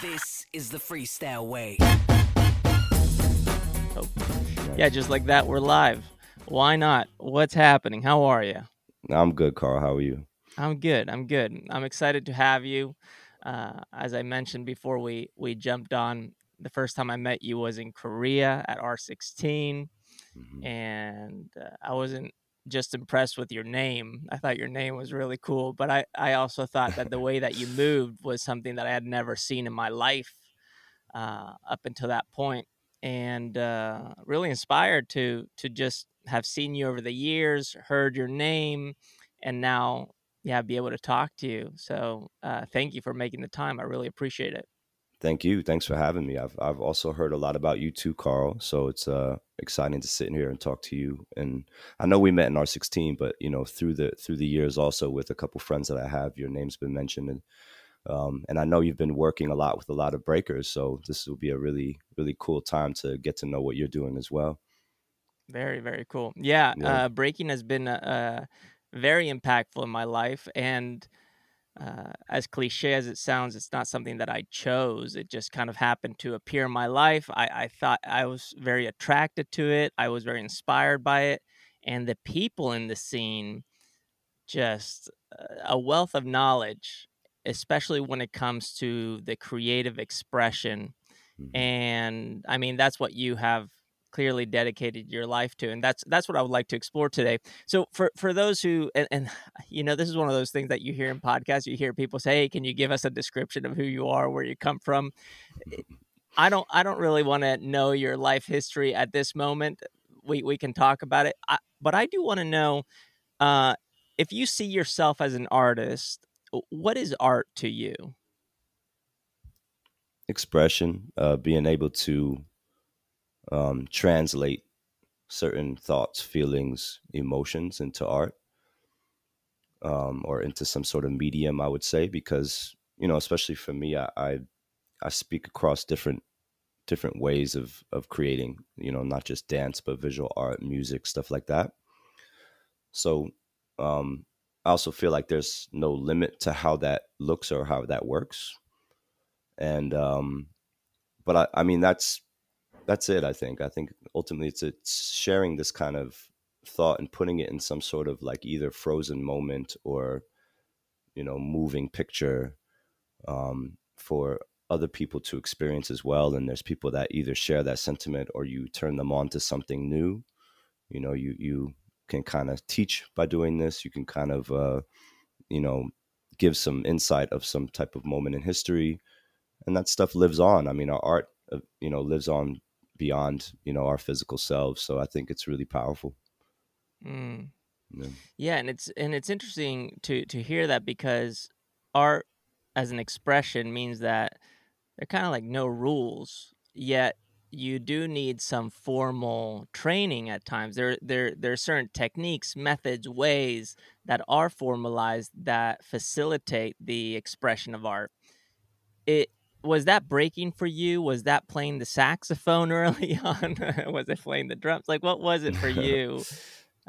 This is the freestyle way. Oh. Yeah, just like that, we're live. Why not? What's happening? How are you? I'm good, Carl. How are you? I'm good. I'm good. I'm excited to have you. Uh, as I mentioned before, we we jumped on. The first time I met you was in Korea at R16, mm-hmm. and uh, I wasn't just impressed with your name. I thought your name was really cool, but I, I also thought that the way that you moved was something that I had never seen in my life uh, up until that point, and uh, really inspired to to just have seen you over the years, heard your name, and now yeah, be able to talk to you. So uh, thank you for making the time. I really appreciate it. Thank you. Thanks for having me. I've I've also heard a lot about you too, Carl. So it's uh, exciting to sit in here and talk to you. And I know we met in R16, but you know through the through the years also with a couple friends that I have, your name's been mentioned, and um, and I know you've been working a lot with a lot of breakers. So this will be a really really cool time to get to know what you're doing as well. Very very cool. Yeah, yeah. Uh, breaking has been uh, very impactful in my life and uh, as cliche as it sounds, it's not something that I chose. It just kind of happened to appear in my life. I, I thought I was very attracted to it. I was very inspired by it. And the people in the scene, just uh, a wealth of knowledge, especially when it comes to the creative expression. Mm-hmm. And I mean, that's what you have clearly dedicated your life to and that's that's what i would like to explore today. So for for those who and, and, you know this is one of those things that you hear in podcasts you hear people say hey can you give us a description of who you are where you come from? I don't i don't really want to know your life history at this moment. We we can talk about it. I, but i do want to know uh if you see yourself as an artist what is art to you? Expression uh being able to um, translate certain thoughts, feelings, emotions into art um, or into some sort of medium, I would say, because you know, especially for me, I, I, I speak across different different ways of of creating, you know, not just dance but visual art, music, stuff like that. So um, I also feel like there's no limit to how that looks or how that works, and um, but I, I mean that's that's it. I think. I think ultimately it's it's sharing this kind of thought and putting it in some sort of like either frozen moment or you know moving picture um, for other people to experience as well. And there's people that either share that sentiment or you turn them on to something new. You know, you you can kind of teach by doing this. You can kind of uh, you know give some insight of some type of moment in history, and that stuff lives on. I mean, our art uh, you know lives on beyond you know our physical selves so i think it's really powerful mm. yeah. yeah and it's and it's interesting to to hear that because art as an expression means that they're kind of like no rules yet you do need some formal training at times there there there are certain techniques methods ways that are formalized that facilitate the expression of art it was that breaking for you? Was that playing the saxophone early on? was it playing the drums? Like, what was it for you?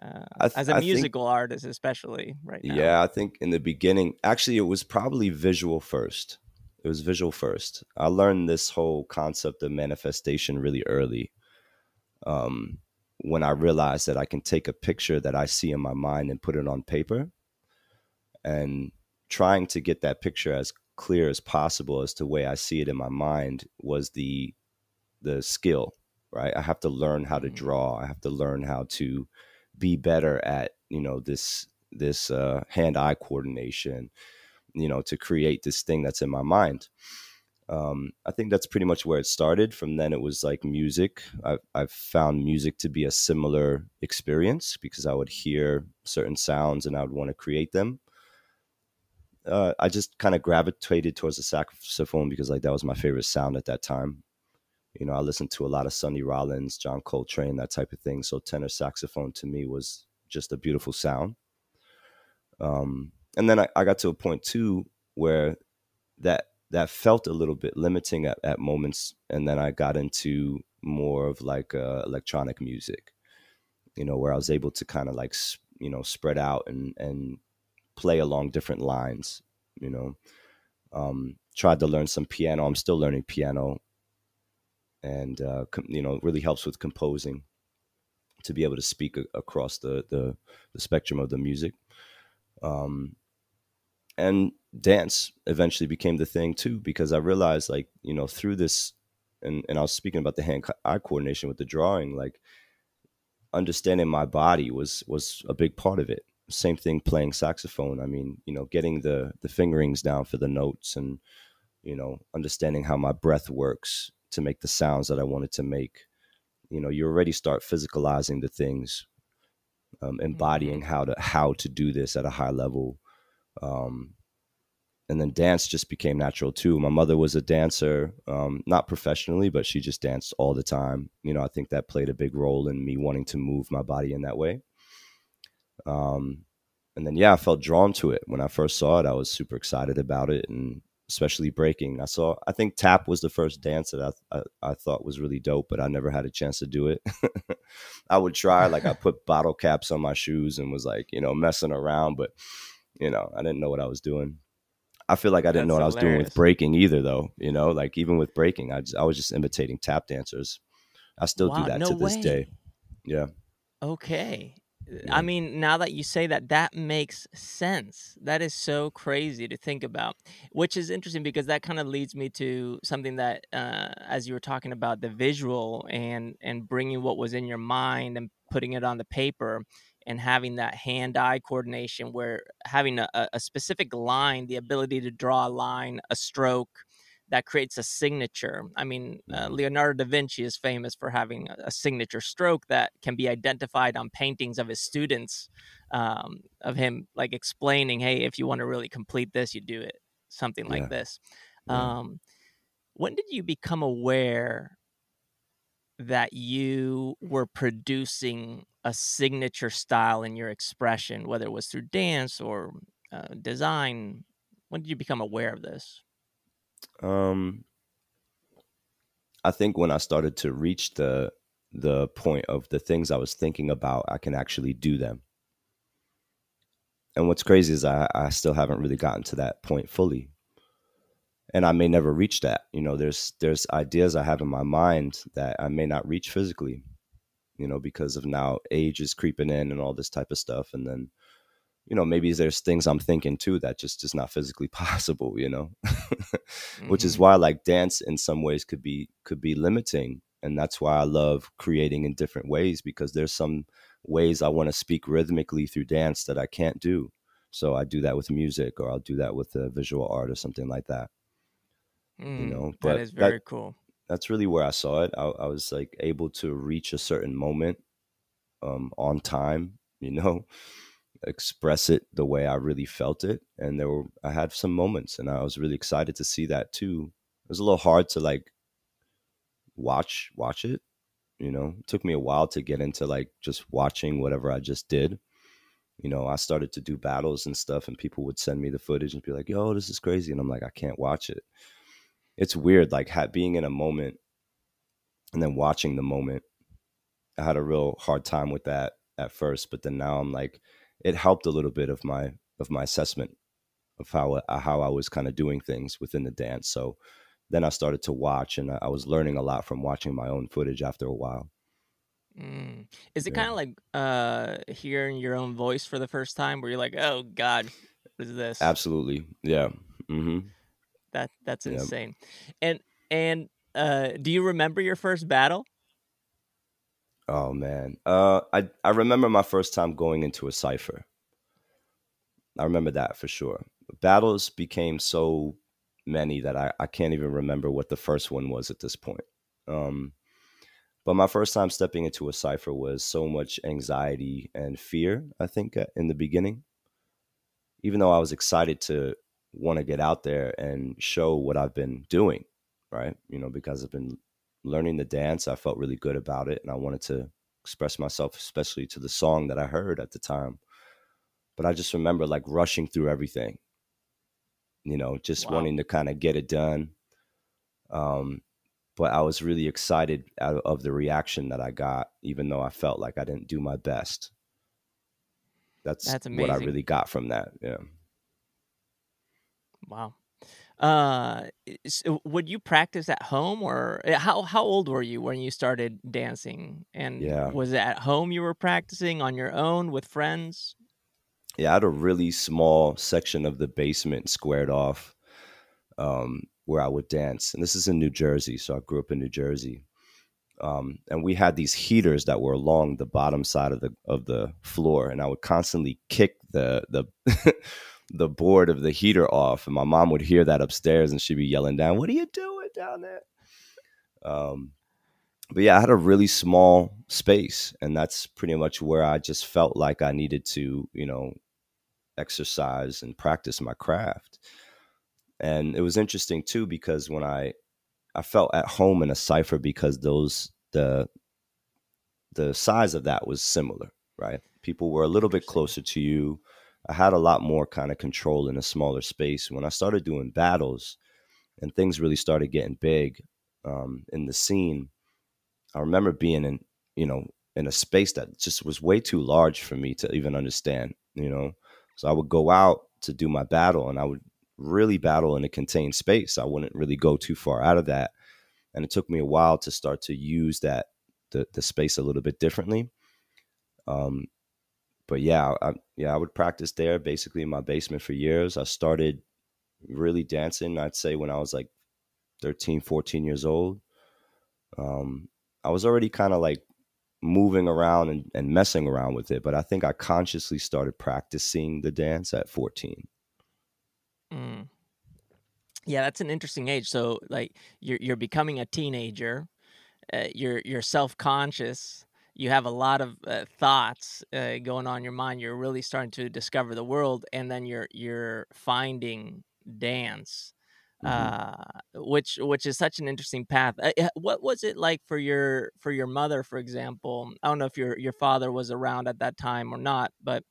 Uh, th- as a musical think, artist, especially right now. Yeah, I think in the beginning, actually, it was probably visual first. It was visual first. I learned this whole concept of manifestation really early. Um, when I realized that I can take a picture that I see in my mind and put it on paper, and trying to get that picture as clear as possible as to the way I see it in my mind was the the skill, right? I have to learn how to mm-hmm. draw. I have to learn how to be better at, you know, this this uh, hand-eye coordination, you know, to create this thing that's in my mind. Um, I think that's pretty much where it started. From then, it was like music. I've, I've found music to be a similar experience because I would hear certain sounds and I would want to create them uh, I just kind of gravitated towards the saxophone because like that was my favorite sound at that time. You know, I listened to a lot of Sonny Rollins, John Coltrane, that type of thing. So tenor saxophone to me was just a beautiful sound. Um, and then I, I got to a point too where that that felt a little bit limiting at, at moments, and then I got into more of like uh, electronic music. You know, where I was able to kind of like you know spread out and and play along different lines, you know. Um, tried to learn some piano. I'm still learning piano, and uh, com- you know, really helps with composing to be able to speak a- across the, the, the spectrum of the music. Um, and dance eventually became the thing too because I realized like you know through this, and and I was speaking about the hand eye coordination with the drawing, like understanding my body was was a big part of it. Same thing playing saxophone. I mean, you know, getting the the fingerings down for the notes and you know, understanding how my breath works to make the sounds that I wanted to make. You know, you already start physicalizing the things, um, embodying mm-hmm. how to how to do this at a high level. Um, and then dance just became natural too. My mother was a dancer, um, not professionally, but she just danced all the time. You know, I think that played a big role in me wanting to move my body in that way. Um, and then yeah, I felt drawn to it when I first saw it. I was super excited about it, and especially breaking. I saw, I think tap was the first dance that I, I, I thought was really dope, but I never had a chance to do it. I would try, like I put bottle caps on my shoes and was like, you know, messing around, but you know, I didn't know what I was doing. I feel like I didn't That's know what hilarious. I was doing with breaking either, though. You know, like even with breaking, I just, I was just imitating tap dancers. I still wow, do that no to this way. day. Yeah. Okay. I mean, now that you say that, that makes sense. That is so crazy to think about, which is interesting because that kind of leads me to something that, uh, as you were talking about the visual and and bringing what was in your mind and putting it on the paper and having that hand-eye coordination, where having a, a specific line, the ability to draw a line, a stroke, that creates a signature. I mean, uh, mm-hmm. Leonardo da Vinci is famous for having a, a, signature stroke that can be identified on paintings of his students, um, of him like explaining, "Hey, if you want to really complete this, you do it." Something like yeah. this. Yeah. Um, when did you become aware that you were producing a signature style in your expression, whether it was through dance or uh, design? When did you become aware of this? Um, I think when I started to reach the the point of the things I was thinking about, I can actually do them. And what's crazy is I, I still haven't really gotten to that point fully. And I may never reach that. You know, there's there's ideas I have in my mind that I may not reach physically, you know, because of now age is creeping in and all this type of stuff. And then you know maybe there's things i'm thinking too that just is not physically possible you know? Mm-hmm. which is mm-hmm. why like dance in some ways could be could be limiting and that's why i love creating in different ways because there's some ways i want to speak rhythmically through dance that i can't do. So i do that with music or i'll do that with a visual art or something like that mm, you know but that is very that, cool. that's really where i saw it. I, I was like able to reach a certain moment um on time you know express it the way I really felt it. And there were I had some moments and I was really excited to see that too. It was a little hard to like watch watch it. You know, it took me a while to get into like just watching whatever I just did. You know, I started to do battles and stuff, and people would send me the footage and be like, "Yo, this is crazy," and I'm like, "I can't watch it." It's weird, like being in a moment and then watching the moment. I had a real hard time with that at first, but then now I'm like, it helped a little bit of my of my assessment of how uh, how I was kind of doing things within the dance. So then I started to watch, and I was learning a lot from watching my own footage after a while. Mm. Is it yeah. kind of like uh, hearing your own voice for the first time, where you're like, "Oh God, what is this?" Absolutely, yeah. Mm-hmm. That that's insane. And and uh, do you remember your first battle? Oh man, uh, I I remember my first time going into a cipher. I remember that for sure. Battles became so many that I, I can't even remember what the first one was at this point. Um, but my first time stepping into a cipher was so much anxiety and fear. I think uh, in the beginning, even though I was excited to want to get out there and show what I've been doing, right? You know, because I've been learning the dance. I felt really good about it, and I wanted to express myself, especially to the song that I heard at the time. But I just remember like rushing through everything, you know, just wow. wanting to kind of get it done. Um, but I was really excited out of the reaction that I got, even though I felt like I didn't do my best. That's, That's what I really got from that. Yeah. Wow. Uh, so would you practice at home or eh, how how old were you when you started dancing? And Yeah. was it at home you were practicing on your own with friends? Yeah, I had a really small section of the basement squared off um, where I would dance. And this is in New Jersey. So I grew up in New Jersey. Um, and we had these heaters that were along the bottom side of the of the floor, and I would constantly kick the the the board of the heater off, and my mom would hear that upstairs, and she'd be yelling down, "What are you doing down there?" Um, but yeah, I had a really small space, and that's pretty much where I just felt like I needed to, you know, exercise and practice my craft. And it was interesting too because when I I felt at home in a cipher because those the the size of that was similar, right? People were a little bit closer to you. I had a lot more kind of control in a smaller space. When I started doing battles and things really started getting big um, in the scene, I remember being in, you know, in a space that just was way too large for me to even understand, you know. So I would go out to do my battle and I would really battle in a contained space. I wouldn't really go too far out of that. And it took me a while to start to use that the, the space a little bit differently. Um, but yeah, I, yeah, I would practice there basically in my basement for years. I started really dancing, I'd say when I was like 13, 14 years old. Um, I was already kind of like moving around and, and messing around with it, but I think I consciously started practicing the dance at 14. Mm. Yeah, that's an interesting age. So, like, you're you're becoming a teenager. Uh, you're you're self conscious. You have a lot of uh, thoughts uh, going on in your mind. You're really starting to discover the world, and then you're you're finding dance, hmm uh, which which is such an interesting path. Uh, what was it like for your for your mother, for example? I don't know if your your father was around at that time or not, but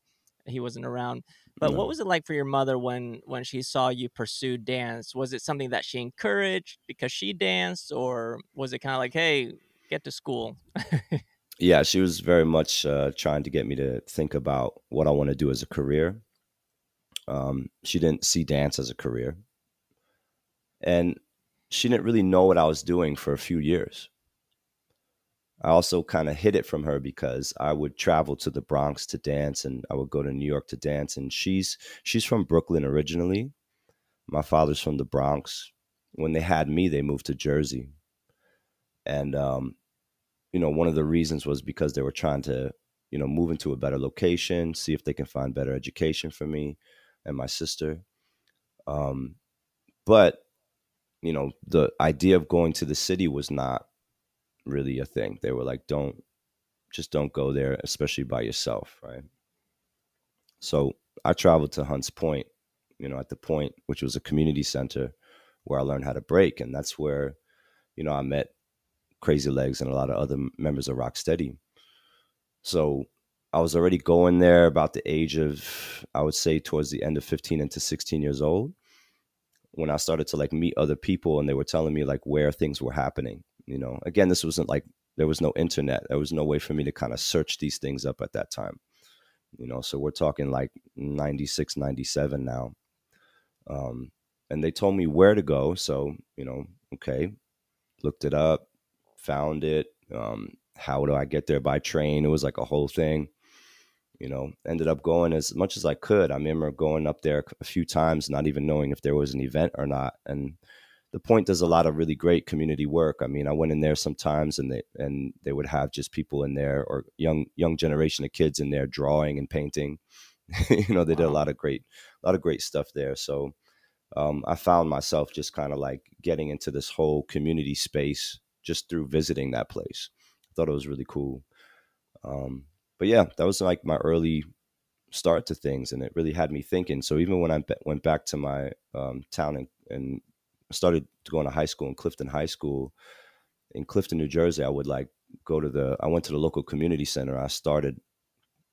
he wasn't around. But what was it like for your mother when when she saw you pursue dance? Was it something that she encouraged because she danced, or was it kind of like, "Hey, get to school"? Yeah, she was very much uh, trying to get me to think about what I want to do as a career. Um, she didn't see dance as a career, and she didn't really know what I was doing for a few years. I also kind of hid it from her because I would travel to the Bronx to dance, and I would go to New York to dance. And she's she's from Brooklyn originally. My father's from the Bronx. When they had me, they moved to Jersey, and um, you know, one of the reasons was because they were trying to, you know, move into a better location, see if they can find better education for me and my sister. Um, but you know, the idea of going to the city was not really a thing. They were like, don't just don't go there, especially by yourself, right? So I traveled to Hunts Point, you know, at the point, which was a community center where I learned how to break. And that's where, you know, I met Crazy Legs and a lot of other members of Rocksteady. So I was already going there about the age of, I would say, towards the end of 15 into 16 years old when I started to like meet other people and they were telling me like where things were happening. You know, again, this wasn't like there was no internet. There was no way for me to kind of search these things up at that time. You know, so we're talking like 96, 97 now. Um, and they told me where to go. So, you know, okay, looked it up, found it. Um, how do I get there by train? It was like a whole thing. You know, ended up going as much as I could. I remember going up there a few times, not even knowing if there was an event or not. And the point does a lot of really great community work. I mean, I went in there sometimes, and they and they would have just people in there or young young generation of kids in there drawing and painting. you know, they did a lot of great a lot of great stuff there. So um, I found myself just kind of like getting into this whole community space just through visiting that place. I thought it was really cool. Um, but yeah, that was like my early start to things, and it really had me thinking. So even when I be- went back to my um, town and, and started going to high school in Clifton High School in Clifton, New Jersey, I would like go to the. I went to the local community center. I started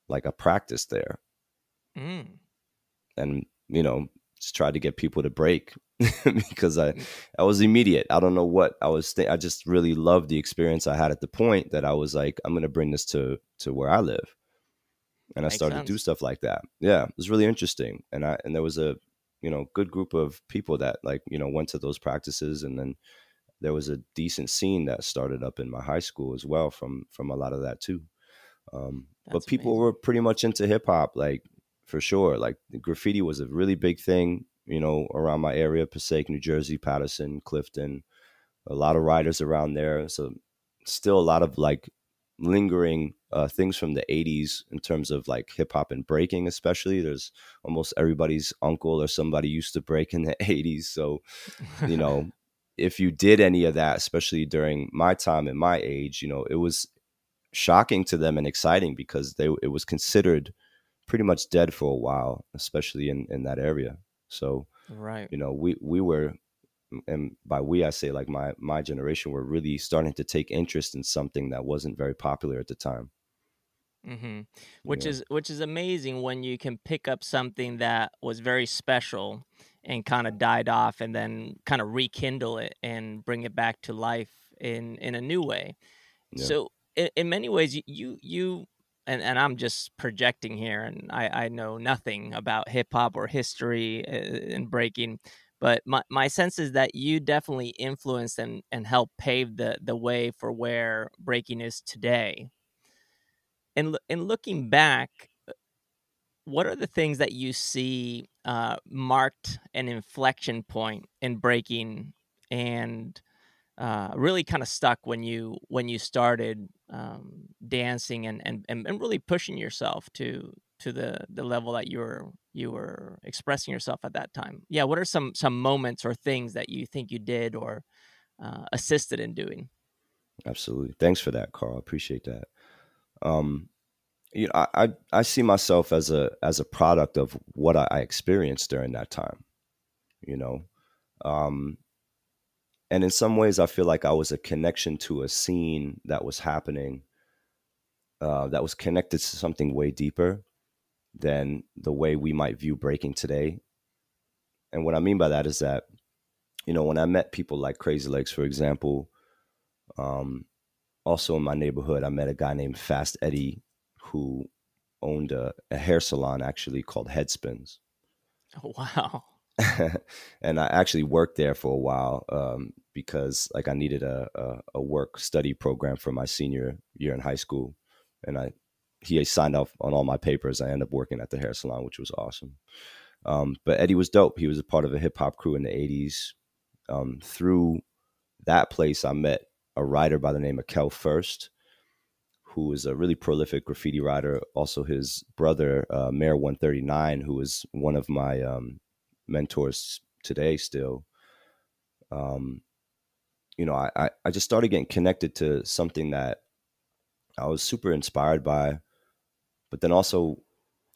like a practice there, Mm. and you know just tried to get people to break because I. I was immediate. I don't know what I was. Th- I just really loved the experience I had at the point that I was like, I'm going to bring this to to where I live, and I Makes started to do stuff like that. Yeah, it was really interesting, and I and there was a you know good group of people that like you know went to those practices and then there was a decent scene that started up in my high school as well from from a lot of that too um, but people amazing. were pretty much into hip hop like for sure like graffiti was a really big thing you know around my area passaic new jersey paterson clifton a lot of riders around there so still a lot of like lingering uh, things from the 80s in terms of like hip hop and breaking, especially. There's almost everybody's uncle or somebody used to break in the 80s. So, you know, if you did any of that, especially during my time and my age, you know, it was shocking to them and exciting because they it was considered pretty much dead for a while, especially in in that area. So, right, you know, we we were and by we I say like my my generation were really starting to take interest in something that wasn't very popular at the time. Mm-hmm. Which yeah. is which is amazing when you can pick up something that was very special and kind of died off, and then kind of rekindle it and bring it back to life in in a new way. Yeah. So in, in many ways, you you and, and I'm just projecting here, and I, I know nothing about hip hop or history and uh, breaking, but my, my sense is that you definitely influenced and, and helped pave the, the way for where breaking is today. And in looking back, uh, what are the things that you see uh, marked an inflection point in breaking and uh, really kind of stuck when you when you started um, dancing and, and and really pushing yourself to to the the level that you were you were expressing yourself at that time. Yeah what are some some moments or things that you think you did or uh, assisted in doing? Absolutely. Thanks for that carl. Appreciate that. Um you know, I, I, I see myself as a as a product of what I, I experienced during that time you know? Um and in some ways i feel like i was a connection to a scene that was happening uh, that was connected to something way deeper than the way we might view breaking today. And what I mean by that is that, you know, when I met people like Crazy Legs, for example, um, also in my neighborhood, I met a guy named Fast Eddie who owned a, a hair salon actually called Headspins. Oh, wow. and I actually worked there for a while um, because like I needed a, a, a work study program for my senior year in high school, and I he signed off on all my papers. I ended up working at the hair salon, which was awesome. Um, but Eddie was dope. He was a part of a hip hop crew in the '80s. Um, through that place, I met a writer by the name of Kel First, who is a really prolific graffiti writer. Also, his brother, uh, Mare 139, who was one of my um, mentors today still. Um, you know, I, I just started getting connected to something that I was super inspired by but then also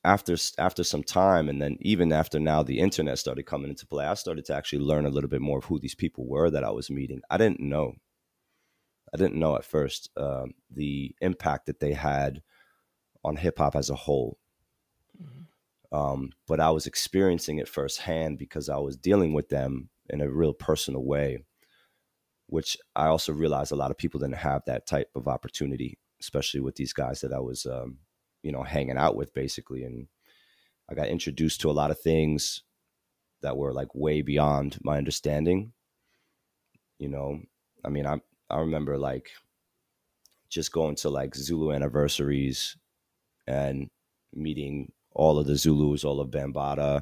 after after some time and then even after now the internet started coming into play i started to actually learn a little bit more of who these people were that i was meeting i didn't know i didn't know at first um, the impact that they had on hip-hop as a whole mm-hmm. Um, but i was experiencing it firsthand because i was dealing with them in a real personal way which i also realized a lot of people didn't have that type of opportunity especially with these guys that i was um, you know hanging out with basically. And i got introduced to a lot of things that were like way beyond my understanding you know? I mean i i remember like just going to like zulu anniversaries and meeting all of the zulus all of Bambaataa,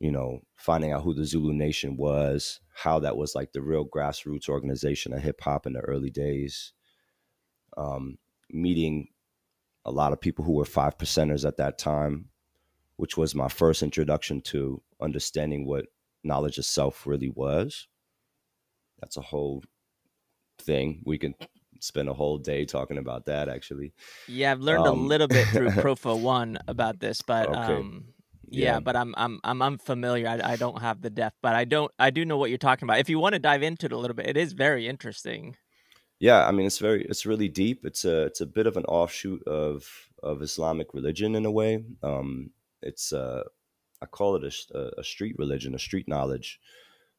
you know finding out who the zulu nation was how that was like the real grassroots organization of hip hop in the early days um, meeting a lot of people who were five percenters at that time, which was my first introduction to understanding what knowledge of self really was. That's a whole thing. We can spend a whole day talking about that actually. Yeah, I've learned um, a little bit through Profo One about this, but okay. um yeah, yeah, but I'm I'm I'm unfamiliar. I, I don't have the depth, but I don't I do know what you're talking about. If you want to dive into it a little bit, it is very interesting yeah, I mean it's very it's really deep. It's a it's a bit of an offshoot of of Islamic religion in a way. Um, it's uh, I call it a, a street religion, a street knowledge.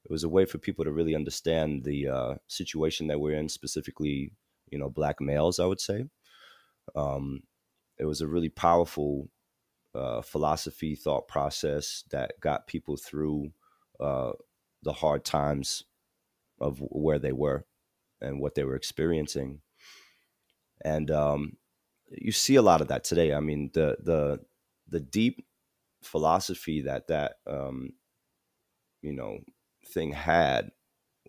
It was a way for people to really understand the uh, situation that we're in, specifically, you know, black males. I would say. Um, it was a really powerful uh, philosophy thought process that got people through uh, the hard times of where they were and what they were experiencing. And um, you see a lot of that today. I mean, the the the deep philosophy that that um, you know thing had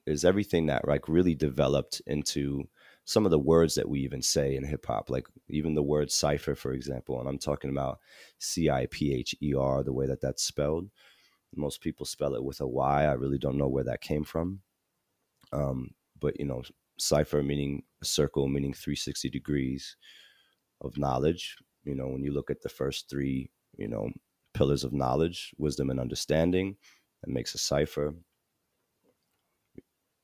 is everything that like really developed into some of the words that we even say in hip hop, like even the word cipher, for example. And I'm talking about C I P H E R, the way that that's spelled. Most people spell it with a Y. I really don't know where that came from. Um, but, you know, cipher meaning a circle, meaning 360 degrees of knowledge. You know, when you look at the first three, you know, pillars of knowledge, wisdom and understanding, that makes a cipher.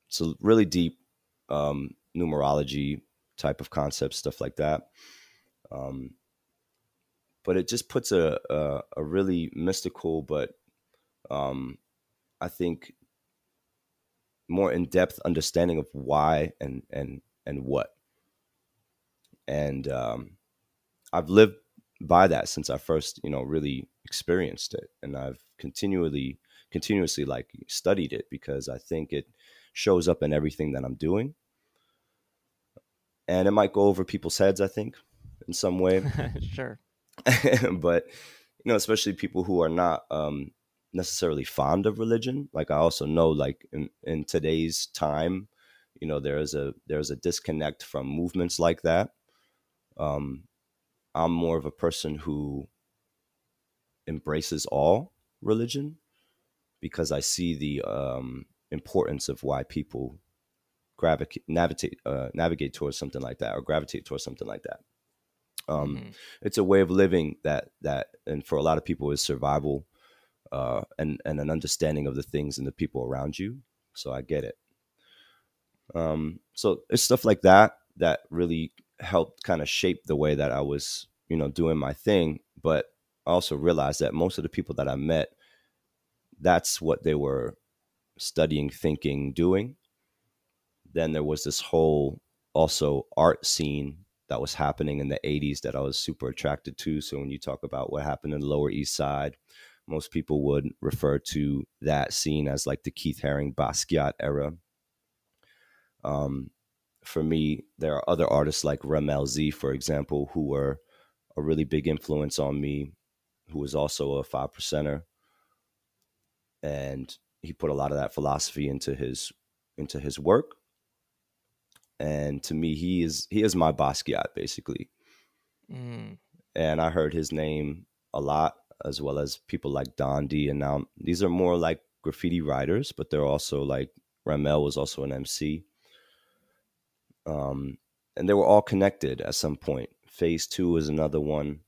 It's a really deep um, numerology type of concepts, stuff like that. Um, but it just puts a, a, a really mystical, but um, I think more in depth understanding of why and and and what. And um, I've lived by that since I first, you know, really experienced it, and I've continually continuously like studied it because I think it shows up in everything that I'm doing and it might go over people's heads. I think in some way. sure. but you know, especially people who are not um, necessarily fond of religion. Like I also know, like in, in today's time, you know, there is a there's a disconnect from movements like that. Um, I'm more of a person who embraces all religion because I see the um, importance of why people gravitate navigate uh, navigate towards something like that or gravitate towards something like that. Um, mm-hmm. it's a way of living that that and for a lot of people is survival uh, and and an understanding of the things and the people around you. So i get it. Um, so it's stuff like that that really helped kind of shape the way that i was you know doing my thing. But i also realized that most of the people that i met that's what they were studying thinking doing then there was this whole also art scene that was happening in the 80s that I was super attracted to. So when you talk about what happened in the Lower East Side, most people would refer to that scene as like the Keith Haring Basquiat era. Um, for me, there are other artists like Rammellzee, for example, who were a really big influence on me, who was also a five percenter. And he put a lot of that philosophy into his into his work and to me, he is he is my Basquiat basically. Mm. And I heard his name a lot, as well as people like Don D. And now these are more like graffiti writers, but they're also like Ramel was also an MC. Um, and they were all connected at some point. Phase two is another one.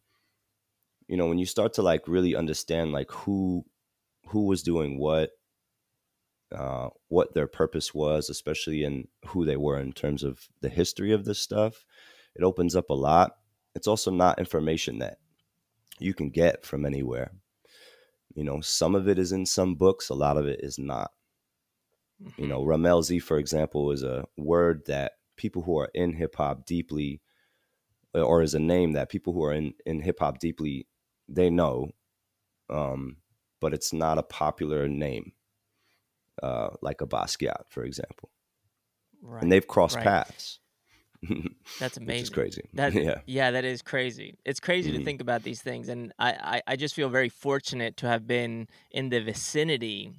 You know, when you start to like really understand like who who was doing what uh, what their purpose was, especially in who they were in terms of the history of this stuff. It opens up a lot. It's also not information that you can get from anywhere. You know, some of it is in some books, a lot of it is not. Mm-hmm. You know, Rammellzee, for example, is a word that people who are in hip hop deeply, or is a name that people who are in, in hip hop deeply, they know, um, but it's not a popular name uh, like a Basquiat, for example. Right. And they've crossed right. paths. That's amazing. It's crazy. That, yeah. Yeah, that is crazy. It's crazy mm-hmm. to think about these things. And I, I, I just feel very fortunate to have been in the vicinity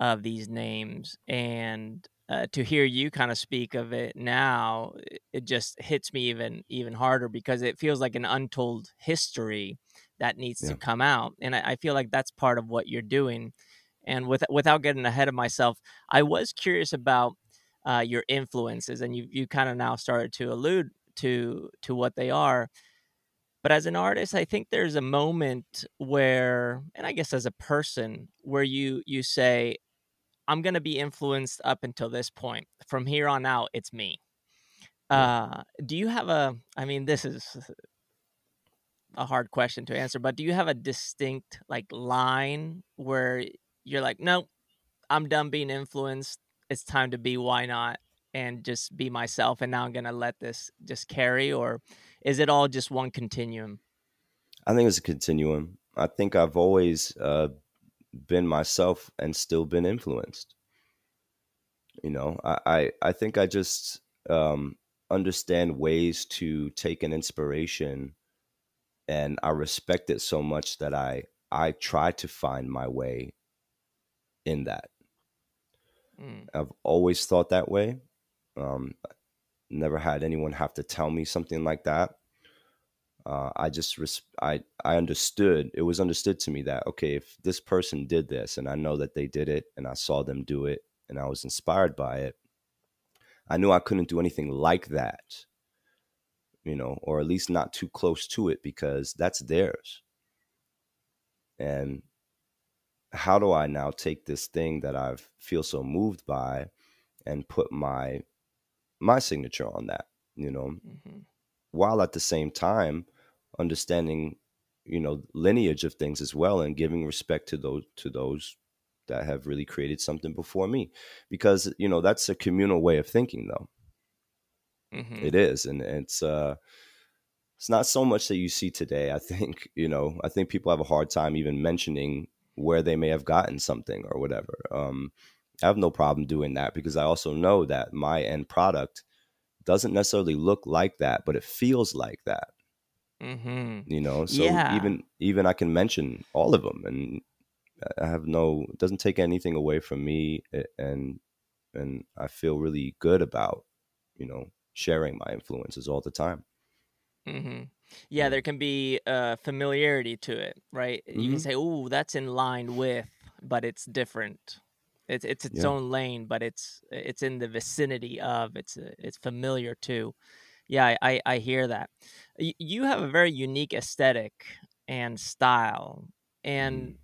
of these names and uh, to hear you kind of speak of it now it just hits me even even harder because it feels like an untold history that needs yeah. to come out and I, I, feel like that's part of what you're doing and with, without getting ahead of myself, I was curious about uh, your influences, and you you kind of now started to allude to to what they are. But as an artist, I think there's a moment where, and I guess as a person, where you you say, "I'm going to be influenced up until this point. From here on out, it's me." Uh, do you have a? I mean, this is a hard question to answer, but do you have a distinct like line where you're like, no, I'm done being influenced. It's time to be why not and just be myself. And now I'm gonna let this just carry, or is it all just one continuum? I think it's a continuum. I think I've always uh, been myself and still been influenced. You know, I I, I think I just um, understand ways to take an inspiration, and I respect it so much that I I try to find my way in that. Mm. I've always thought that way. Um, never had anyone have to tell me something like that. Uh, I just res- I I understood it was understood to me that okay if this person did this and I know that they did it and I saw them do it and I was inspired by it I knew I couldn't do anything like that you know or at least not too close to it because that's theirs and how do I now take this thing that I feel so moved by and put my my signature on that, you know, mm-hmm. while at the same time understanding, you know, lineage of things as well and giving respect to those to those that have really created something before me, because you know that's a communal way of thinking, though. Mm-hmm. It is, and it's uh, it's not so much that you see today. I think you know, I think people have a hard time even mentioning where they may have gotten something or whatever. Um, I have no problem doing that because I also know that my end product doesn't necessarily look like that, but it feels like that. Mm-hmm. You know, so yeah. even even I can mention all of them, and I have no. It doesn't take anything away from me, and and I feel really good about you know sharing my influences all the time. Mm-hmm. Yeah, there can be uh, familiarity to it, right? Mm-hmm. You can mm-hmm. say, "Oh, that's in line with," but it's different. It's it's its yeah. own lane, but it's it's in the vicinity of. It's uh, it's familiar to. Yeah, I I hear that. You have a very unique aesthetic and style, and mm.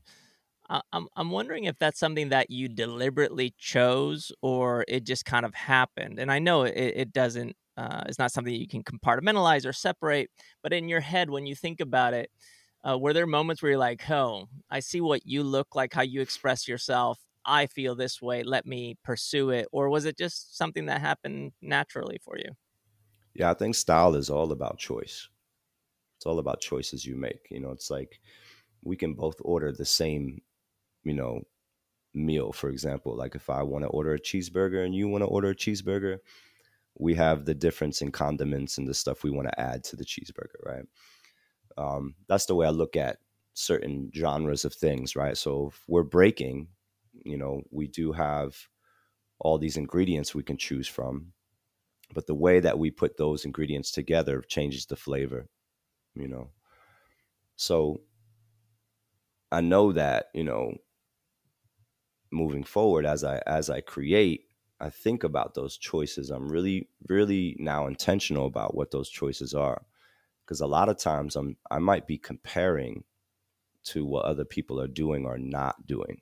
I'm I'm wondering if that's something that you deliberately chose or it just kind of happened. And I know it, it doesn't uh, it's not something you can compartmentalize or separate, but in your head when you think about it, uh, were there moments where you're like, "Oh, I see what you look like, how you express yourself, I feel this way, let me pursue it? Or was it just something that happened naturally for you? Yeah, I think style is all about choice. It's all about choices you make. You know, it's like we can both order the same, you know, meal, for example. Like if I want to order a cheeseburger and you want to order a cheeseburger, we have the difference in condiments and the stuff we want to add to the cheeseburger, right? Um, that's the way I look at certain genres of things, right? So if we're breaking, you know, we do have all these ingredients we can choose from, but the way that we put those ingredients together changes the flavor, you know. So I know that, you know, moving forward as I as I create, I think about those choices. I'm really really now intentional about what those choices are because a lot of times I'm I might be comparing to what other people are doing or not doing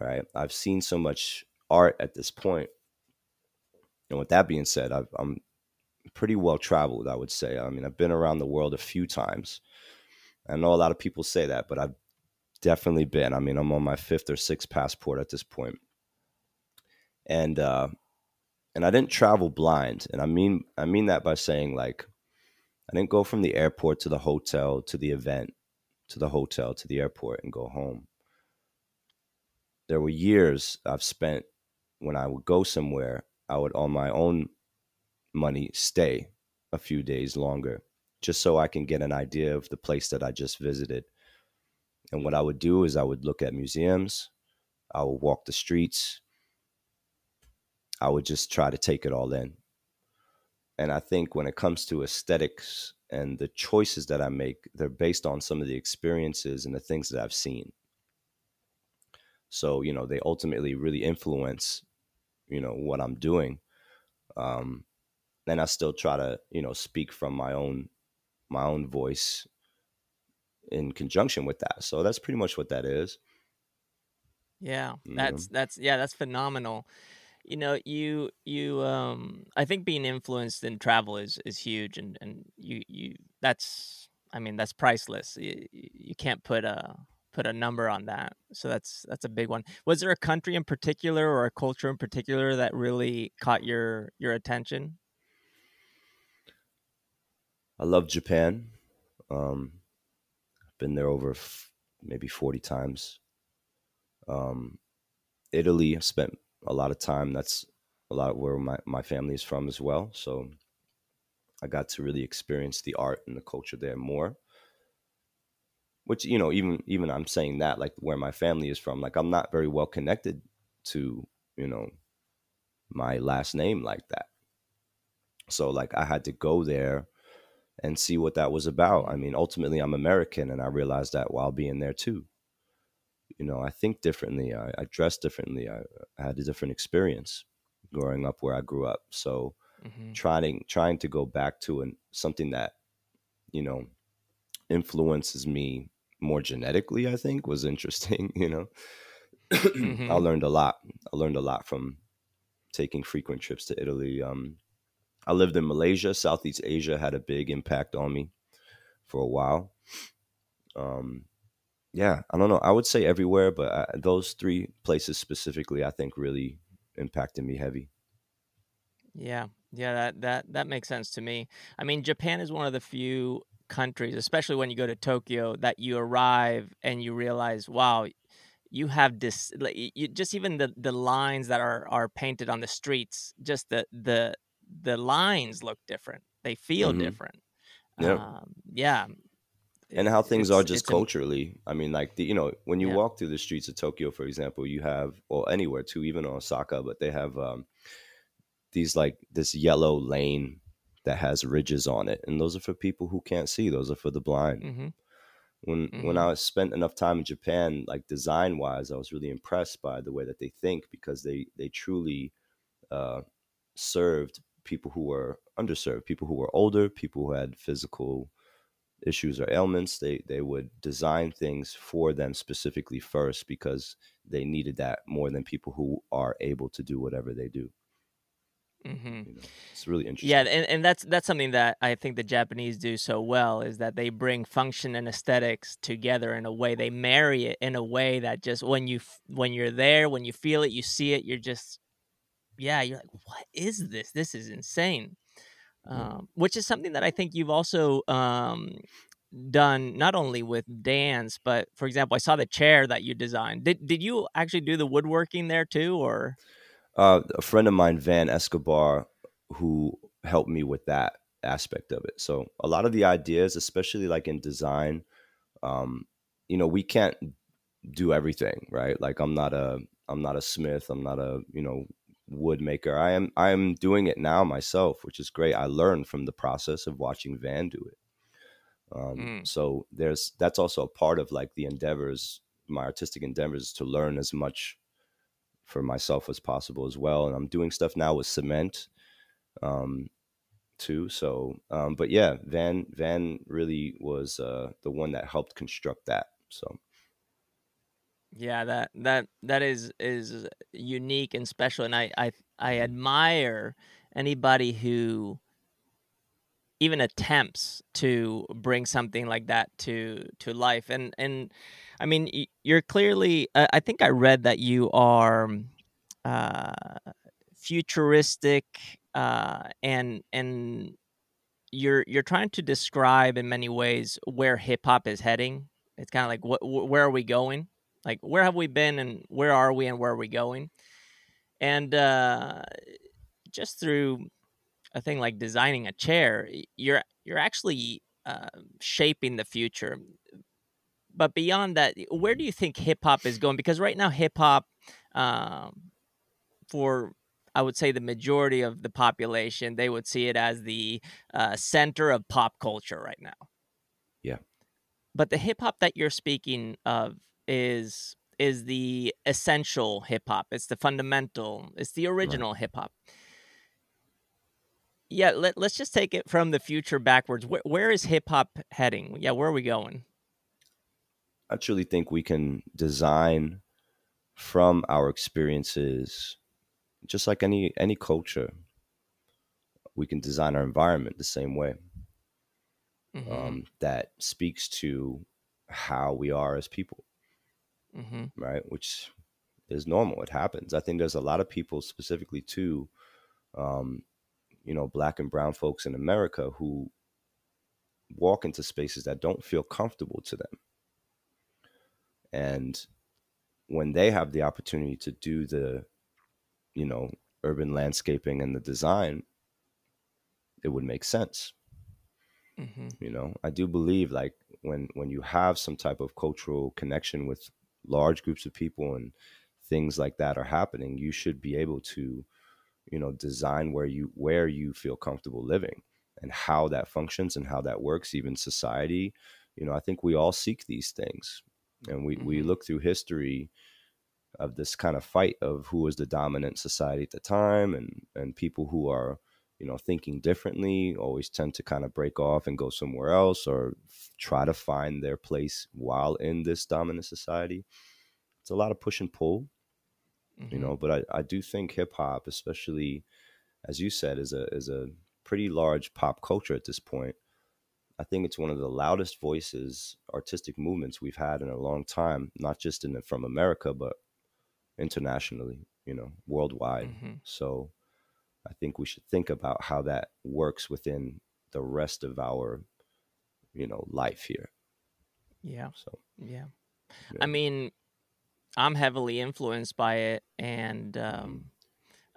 right? I've seen so much art at this point. And with that being said, i am pretty well traveled, I would say. I mean, I've been around the world a few times. I know a lot of people say that, but I've definitely been. I mean, I'm on my fifth or sixth passport at this point. And uh and I didn't travel blind. And I mean I mean that by saying like I didn't go from the airport to the hotel to the event to the hotel to the airport and go home there were years I've spent when I would go somewhere, I would on my own money stay a few days longer just so I can get an idea of the place that I just visited. And what I would do is I would look at museums, I would walk the streets, I would just try to take it all in. And I think when it comes to aesthetics and the choices that I make, they're based on some of the experiences and the things that I've seen. So, you know, they ultimately really influence, you know, what I'm doing. Um, and I still try to, you know, speak from my own my own voice in conjunction with that. So that's pretty much what that is. Yeah, that's that's yeah, that's phenomenal. You know, you you um I think being influenced in travel is is huge and and you you that's I mean, that's priceless. You, you can't put a put a number on that. So that's that's a big one. Was there a country in particular or a culture in particular that really caught your your attention? I love Japan. Um, been there over f- maybe 40 times. Um, Italy, I spent a lot of time. That's a lot where my, my family is from as well. So I got to really experience the art and the culture there more. Which, you know, even even I'm saying that, like where my family is from, like I'm not very well connected to, you know, my last name like that. So like I had to go there and see what that was about. I mean, ultimately I'm American and I realized that while being there too. You know, I think differently, I, I dress differently, I, I had a different experience growing up where I grew up. So mm-hmm. trying trying to go back to an, something that you know influences me more genetically, I think was interesting. You know, mm-hmm. I learned a lot. I learned a lot from taking frequent trips to Italy. Um, I lived in Malaysia. Southeast Asia had a big impact on me for a while. Um, yeah, I don't know. I would say everywhere, but I, those three places specifically, I think, really impacted me heavy. Yeah, yeah, that that that makes sense to me. I mean, Japan is one of the few countries, especially when you go to Tokyo, that you arrive and you realize, wow, you have this. Like, you, just even the the lines that are are painted on the streets, just the the the lines look different. They feel mm-hmm. different. Yeah, um, yeah. And how things are just culturally. A, I mean, like the, you know, when you yeah. walk through the streets of Tokyo, for example, you have, or anywhere too, even Osaka, but they have um, these like this yellow lane that has ridges on it, and those are for people who can't see. Those are for the blind. Mm-hmm. When mm-hmm. when I spent enough time in Japan, like design wise, I was really impressed by the way that they think because they they truly uh, served people who were underserved, people who were older, people who had physical issues or ailments. They they would design things for them specifically first because they needed that more than people who are able to do whatever they do. Mm-hmm. You know, it's really interesting. Yeah, and, and that's that's something that I think the Japanese do so well is that they bring function and aesthetics together in a way. They marry it in a way that just when you when you're there, when you feel it, you see it, you're just yeah, you're like, what is this? This is insane. Um, which is something that I think you've also um, done not only with dance, but for example, I saw the chair that you designed. Did did you actually do the woodworking there too, or? uh, a friend of mine, Van Escobar, who helped me with that aspect of it. So a lot of the ideas, especially like in design, um, you know, we can't do everything, right? Like I'm not a I'm not a smith, I'm not a, you know, wood maker. I am I am doing it now myself, which is great. I learned from the process of watching Van do it. Um, mm. so there's that's also a part of like the endeavors, my artistic endeavors to learn as much for myself as possible as well. And I'm doing stuff now with cement um, too. So, um, but yeah, Van Van really was uh, the one that helped construct that. So. Yeah, that that that is is unique and special, and I I I admire anybody who even attempts to bring something like that to to life and and I mean, you're clearly. I think I read that you are uh, futuristic, uh, and and you're you're trying to describe in many ways where hip hop is heading. It's kind of like what where are we going? Like where have we been, and where are we, and where are we going? And uh, just through a thing like designing a chair, you're you're actually uh, shaping the future but beyond that, where do you think hip hop is going? Because right now, hip hop, um, for I would say the majority of the population, they would see it as the uh, center of pop culture right now. Yeah. But the hip hop that you're speaking of is is the essential hip hop. It's the fundamental. It's the original right. hip hop. Yeah, let, let's just take it from the future backwards. Where, where is hip hop heading? Yeah, where are we going? I truly think we can design from our experiences, just like any any culture. We can design our environment the same way. Mm-hmm. Um, that speaks to how we are as people, mm-hmm. right? Which is normal. It happens. I think there's a lot of people, specifically too, um, you know, black and brown folks in America who walk into spaces that don't feel comfortable to them and when they have the opportunity to do the you know urban landscaping and the design it would make sense mm-hmm. you know i do believe like when when you have some type of cultural connection with large groups of people and things like that are happening you should be able to you know design where you where you feel comfortable living and how that functions and how that works even society you know i think we all seek these things and we mm-hmm. we look through history of this kind of fight of who was the dominant society at the time and and people who are you know thinking differently always tend to kind of break off and go somewhere else or f- try to find their place while in this dominant society it's a lot of push and pull mm-hmm. you know but i, I do think hip-hop especially as you said is a is a pretty large pop culture at this point i think it's one of the loudest voices artistic movements we've had in a long time not just in from america but internationally you know worldwide mm-hmm. so i think we should think about how that works within the rest of our you know life here yeah so yeah, yeah. i mean I'm heavily influenced by it, and um, mm-hmm.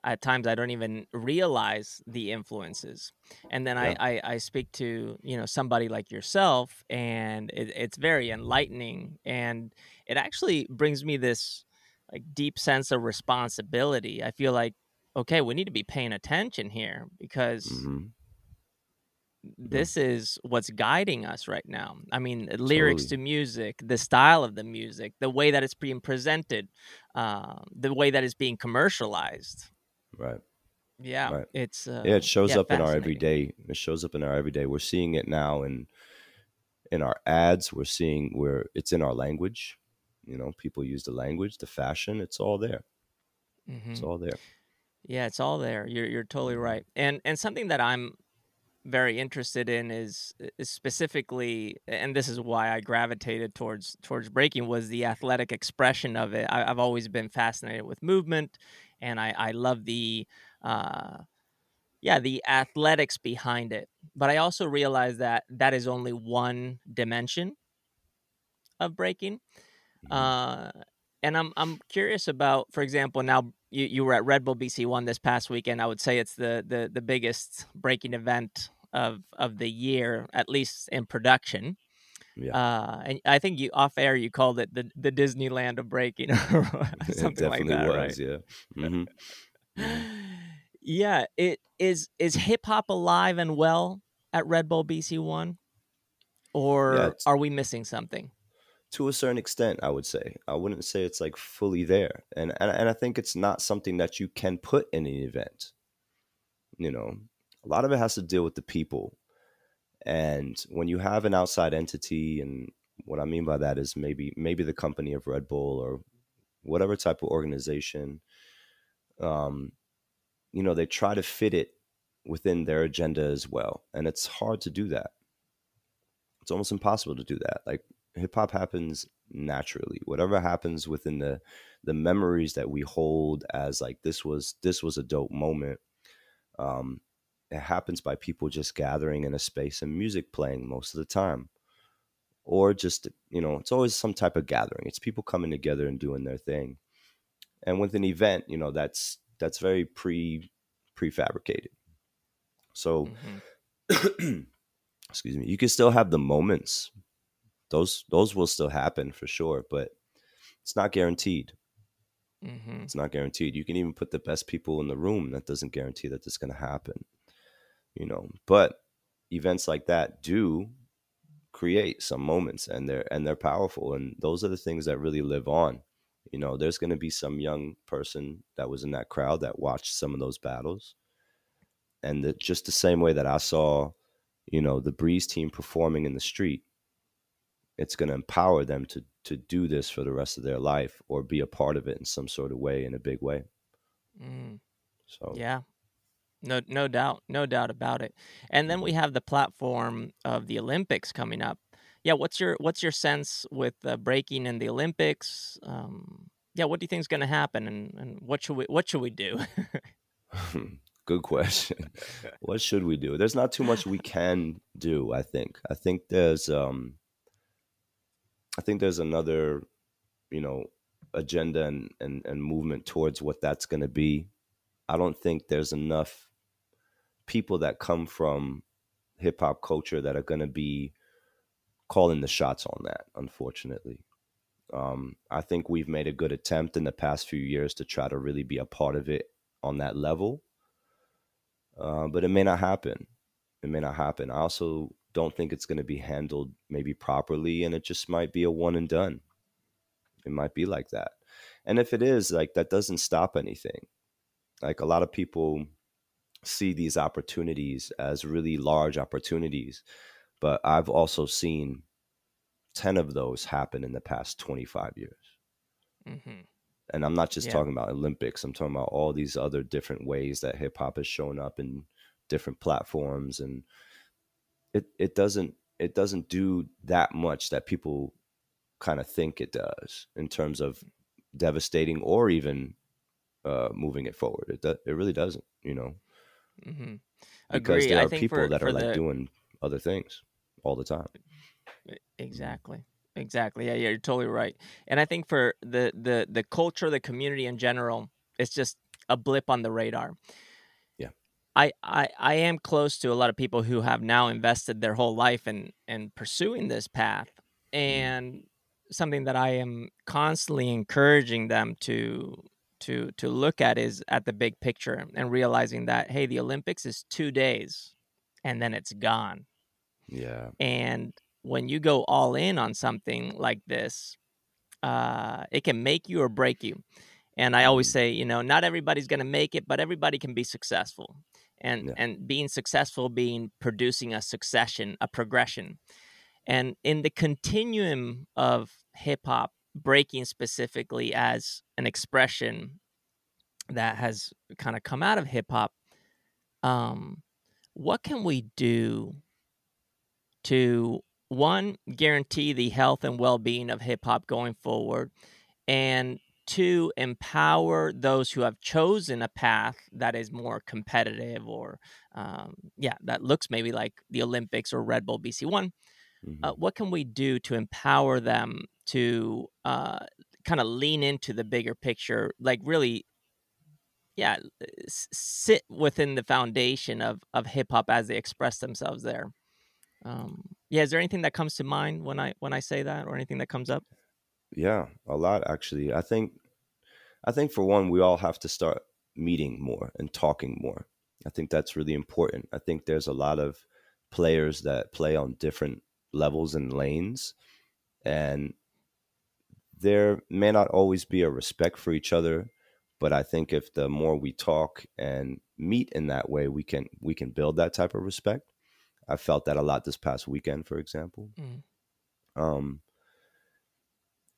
at times I don't even realize the influences. And then yeah. I, I, I speak to you know somebody like yourself, and it, it's very enlightening, and it actually brings me this like deep sense of responsibility. I feel like okay, we need to be paying attention here because. Mm-hmm this is what's guiding us right now. I mean, totally. lyrics to music, the style of the music, the way that it's being presented, uh, the way that it's being commercialized. Right. Yeah, right. it's uh, yeah. It shows yeah, up in our everyday. It shows up in our everyday. We're seeing it now in in our ads. We're seeing where it's in our language. You know, people use the language, the fashion. It's all there. Mm-hmm. It's all there. Yeah, it's all there. You're you're totally mm-hmm. right. And and something that I'm very interested in is, is, specifically and this is why i gravitated towards towards breaking was the athletic expression of it I, have always been fascinated with movement and i i love the uh yeah the athletics behind it but i also realize that that is only one dimension of breaking mm-hmm. uh and i'm i'm curious about for example now you, you were at Red Bull BC One this past weekend. I would say it's the the the biggest breaking event of of the year, at least in production. Yeah. Uh, and I think you off air you called it the the Disneyland of breaking or something like that, was, right? Yeah. Mm-hmm. mm-hmm. yeah. It is is hip hop alive and well at Red Bull BC One, or yeah, are we missing something? To a certain extent i would say. I wouldn't say it's like fully there. And, and and i think it's not something that you can put in an event you know? A lot of it has to deal with the people. And when you have an outside entity and what i mean by that is maybe maybe the company of red bull or whatever type of organization um you know they try to fit it within their agenda as well. And it's hard to do that. It's almost impossible to do that. Like hip hop happens naturally. Whatever happens within the the memories that we hold as like this was this was a dope moment. Um, it happens by people just gathering in a space and music playing most of the time, or just you know it's always some type of gathering. It's people coming together and doing their thing. And with an event, you know that's that's very pre prefabricated. So. Mm-hmm. excuse me you can still have the moments those those will still happen for sure, but it's not guaranteed. Mm-hmm. It's not guaranteed. You can even put the best people in the room. That doesn't guarantee that it's going to happen. You know, but events like that do create some moments, and they're and they're powerful, and those are the things that really live on. You know, there's going to be some young person that was in that crowd that watched some of those battles, and that just the same way that I saw, you know, the Breeze team performing in the street it's going to empower them to to do this for the rest of their life or be a part of it in some sort of way in a big way. Mm. so yeah. No no doubt no doubt about it. And then we have the platform of the olympics coming up. Yeah what's your what's your sense with uh, breaking in the olympics? Um, yeah what do you think is going to happen and, and what should we what should we do? Good question. What should we do? There's not too much we can do i think. I think there's um I think there's another you know, agenda and, and, and movement towards what that's going to be. I don't think there's enough people that come from hip hop culture that are going to be calling the shots on that, unfortunately. Um, I think we've made a good attempt in the past few years to try to really be a part of it on that level. Uh, but it may not happen. It may not happen. I also don't think it's going to be handled maybe properly, and it just might be a one and done. It might be like that. And if it is, like, that doesn't stop anything. Like, a lot of people see these opportunities as really large opportunities, but I've also seen 10 of those happen in the past 25 years. Mm-hmm. And I'm not just yeah. talking about Olympics, I'm talking about all these other different ways that hip hop has shown up in different platforms and it it doesn't it doesn't do that much that people kind of think it does in terms of devastating or even uh, moving it forward. It do, it really doesn't, you know. Mm-hmm. Because there are people for, that are like doing other things all the time. Exactly. Exactly. Yeah, yeah, you're totally right. And I think for the the the culture, the community in general, it's just a blip on the radar. I, I I am close to a lot of people who have now invested their whole life in in pursuing this path. Mm-hmm. And something that I am constantly encouraging them to to to look at is at the big picture and realizing that hey, the Olympics is 2 days and then it's gone. Yeah. And when you go all in on something like this, uh, it can make you or break you. And I always mm-hmm. say, you know, not everybody's going to make it, but everybody can be successful. And yeah. and being successful being producing a succession, a progression. And in the continuum of hip hop, breaking specifically as an expression that has kind of come out of hip hop, um, what can we do to one guarantee the health and well-being of hip hop going forward and two empower those who have chosen a path that is more competitive or um, yeah that looks maybe like the olympics or red bull bc one uh, mm-hmm. uh, what can we do to empower them to uh, kind of lean into the bigger picture like really yeah sit within the foundation of of hip hop as they express themselves there um, yeah, is there anything that comes to mind when I when I say that, or anything that comes up? Yeah, a lot actually. I think, I think for one, we all have to start meeting more and talking more. I think that's really important. I think there's a lot of players that play on different levels and lanes, and there may not always be a respect for each other. But I think if the more we talk and meet in that way, we can we can build that type of respect. I felt that a lot this past weekend, for example. Mm. Um,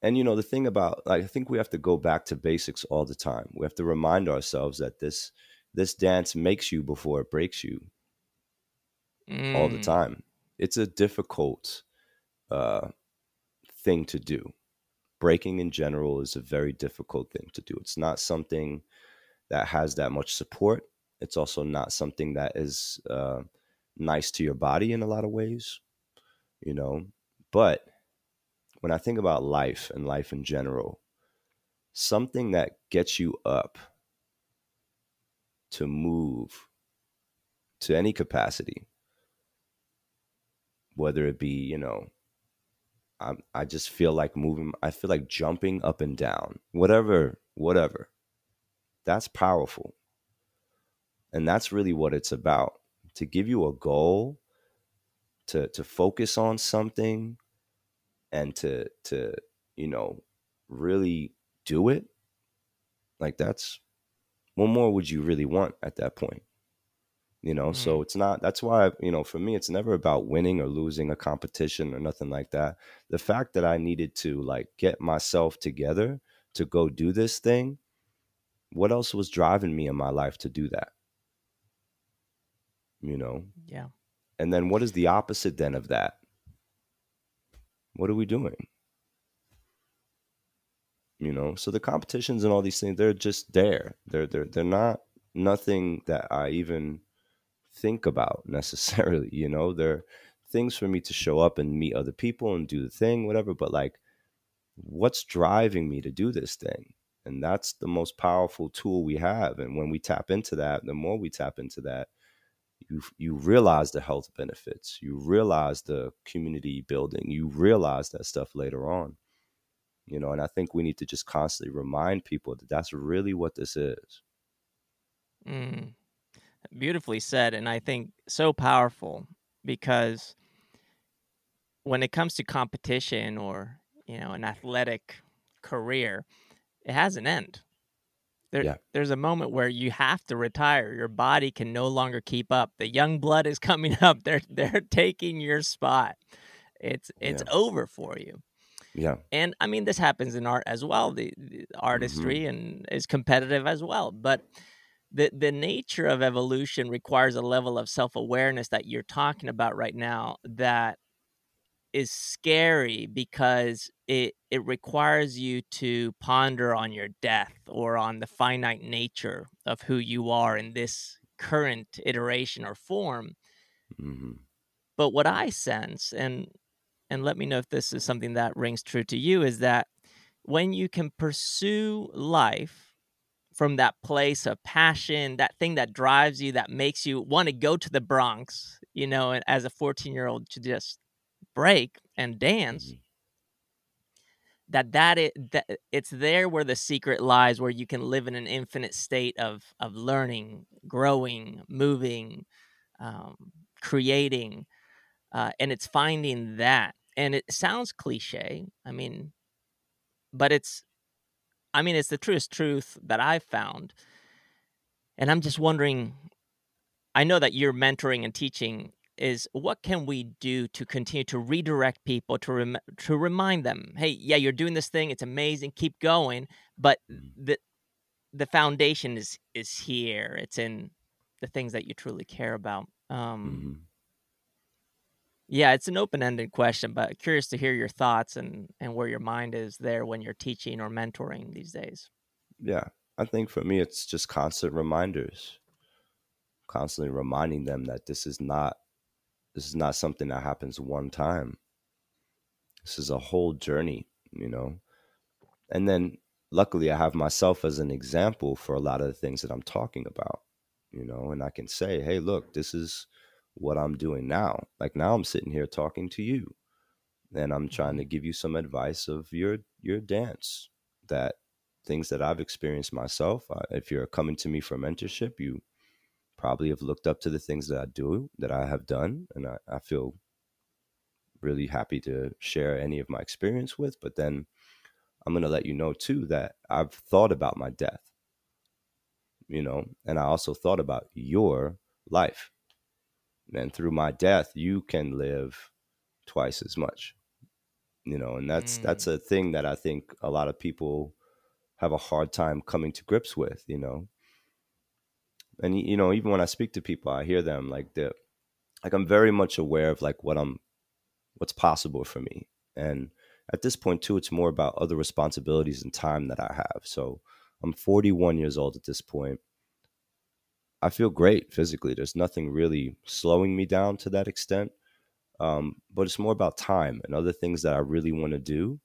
and you know the thing about like, I think we have to go back to basics all the time. We have to remind ourselves that this this dance makes you before it breaks you. Mm. All the mm. time. It's a difficult uh, thing to do. Breaking in general is a very difficult thing to do. It's not something that has that much support. It's also not something that is uh, nice to your body in a lot of ways, you know. But when I think about life and life in general, something that gets you up to move to any capacity, whether it be, you know, I, I just feel like moving, I feel like jumping up and down, whatever, whatever. That's powerful. And that's really what it's about to give you a goal to to focus on something and to to you know really do it like that's what more would you really want at that point you know mm-hmm. so it's not that's why you know for me it's never about winning or losing a competition or nothing like that the fact that i needed to like get myself together to go do this thing what else was driving me in my life to do that you know? Yeah. And then what is the opposite then of that? What are we doing? You know, so the competitions and all these things, they're just there. They're they're they're not nothing that I even think about necessarily, you know. They're things for me to show up and meet other people and do the thing, whatever. But like what's driving me to do this thing? And that's the most powerful tool we have. And when we tap into that, the more we tap into that, you you realize the health benefits, you realize the community building, you realize that stuff later on. You know, and I think we need to just constantly remind people that that's really what this is. Mm, beautifully said, and I think so powerful because when it comes to competition or you know an athletic career, it has an end. There, yeah. There's a moment where you have to retire. Your body can no longer keep up. The young blood is coming up. They're they're taking your spot. It's it's yeah. over for you. Yeah. And I mean, this happens in art as well. The, the artistry mm-hmm. and is competitive as well. But the the nature of evolution requires a level of self awareness that you're talking about right now that is scary because it it requires you to ponder on your death or on the finite nature of who you are in this current iteration or form. Mm-hmm. But what I sense, and and let me know if this is something that rings true to you, is that when you can pursue life from that place of passion, that thing that drives you, that makes you want to go to the Bronx, you know, as a 14 year old to just break and dance. Mm-hmm. That that it that it's there where the secret lies, where you can live in an infinite state of of learning, growing, moving, um, creating, uh, and it's finding that and it sounds cliche. I mean, but it's, I mean, it's the truest truth that I've found. And I'm just wondering, I know that you're mentoring and teaching is what can we do to continue to redirect people to rem- to remind them hey yeah you're doing this thing it's amazing keep going but mm. the the foundation is is here it's in the things that you truly care about um mm-hmm. Yeah, it's an open-ended question, but curious to hear your thoughts and and where your mind is there when you're teaching or mentoring these days. Yeah, I think for me it's just constant reminders. Constantly reminding them that this is not this is not something that happens one time. This is a whole journey, you know. And then luckily I have myself as an example for a lot of the things that I'm talking about, you know, and I can say, "Hey, look, this is what I'm doing now. Like now I'm sitting here talking to you and I'm trying to mm-hmm. give you some advice of your your dance that things that I've experienced myself. Uh, if you're coming to me for mentorship, you probably have looked up to the things that I do that I have done and I, I feel really happy to share any of my experience with. But then I'm going to let you know too that I've thought about my death, you know, and I also thought about your life and through my death you can live twice as much you know and that's mm. that's a thing that i think a lot of people have a hard time coming to grips with you know and you know even when i speak to people i hear them like the like i'm very much aware of like what i'm what's possible for me and at this point too it's more about other responsibilities and time that i have so i'm 41 years old at this point I feel great physically. There's nothing really slowing me down to that extent. Um, but it's more about time and other things that I really want to do.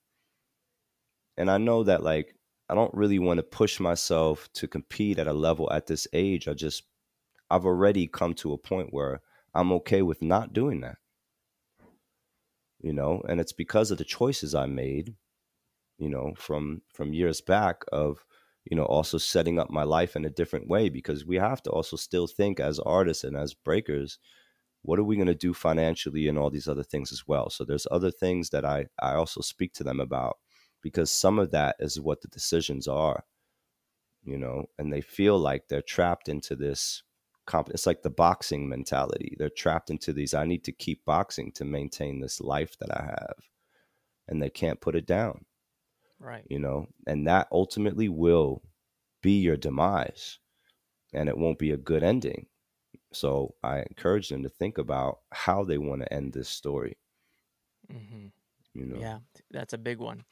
And I know that like I don't really want to push myself to compete at a level at this age. I just I've already come to a point where I'm okay with not doing that. You know, and it's because of the choices I made, you know, from from years back of you know also setting up my life in a different way because we have to also still think as artists and as breakers what are we going to do financially and all these other things as well so there's other things that i i also speak to them about because some of that is what the decisions are you know and they feel like they're trapped into this comp it's like the boxing mentality they're trapped into these i need to keep boxing to maintain this life that i have and they can't put it down Right. You know, and that ultimately will be your demise and it won't be a good ending. So I encourage them to think about how they want to end this story. Mm-hmm. You know? Yeah, that's a big one.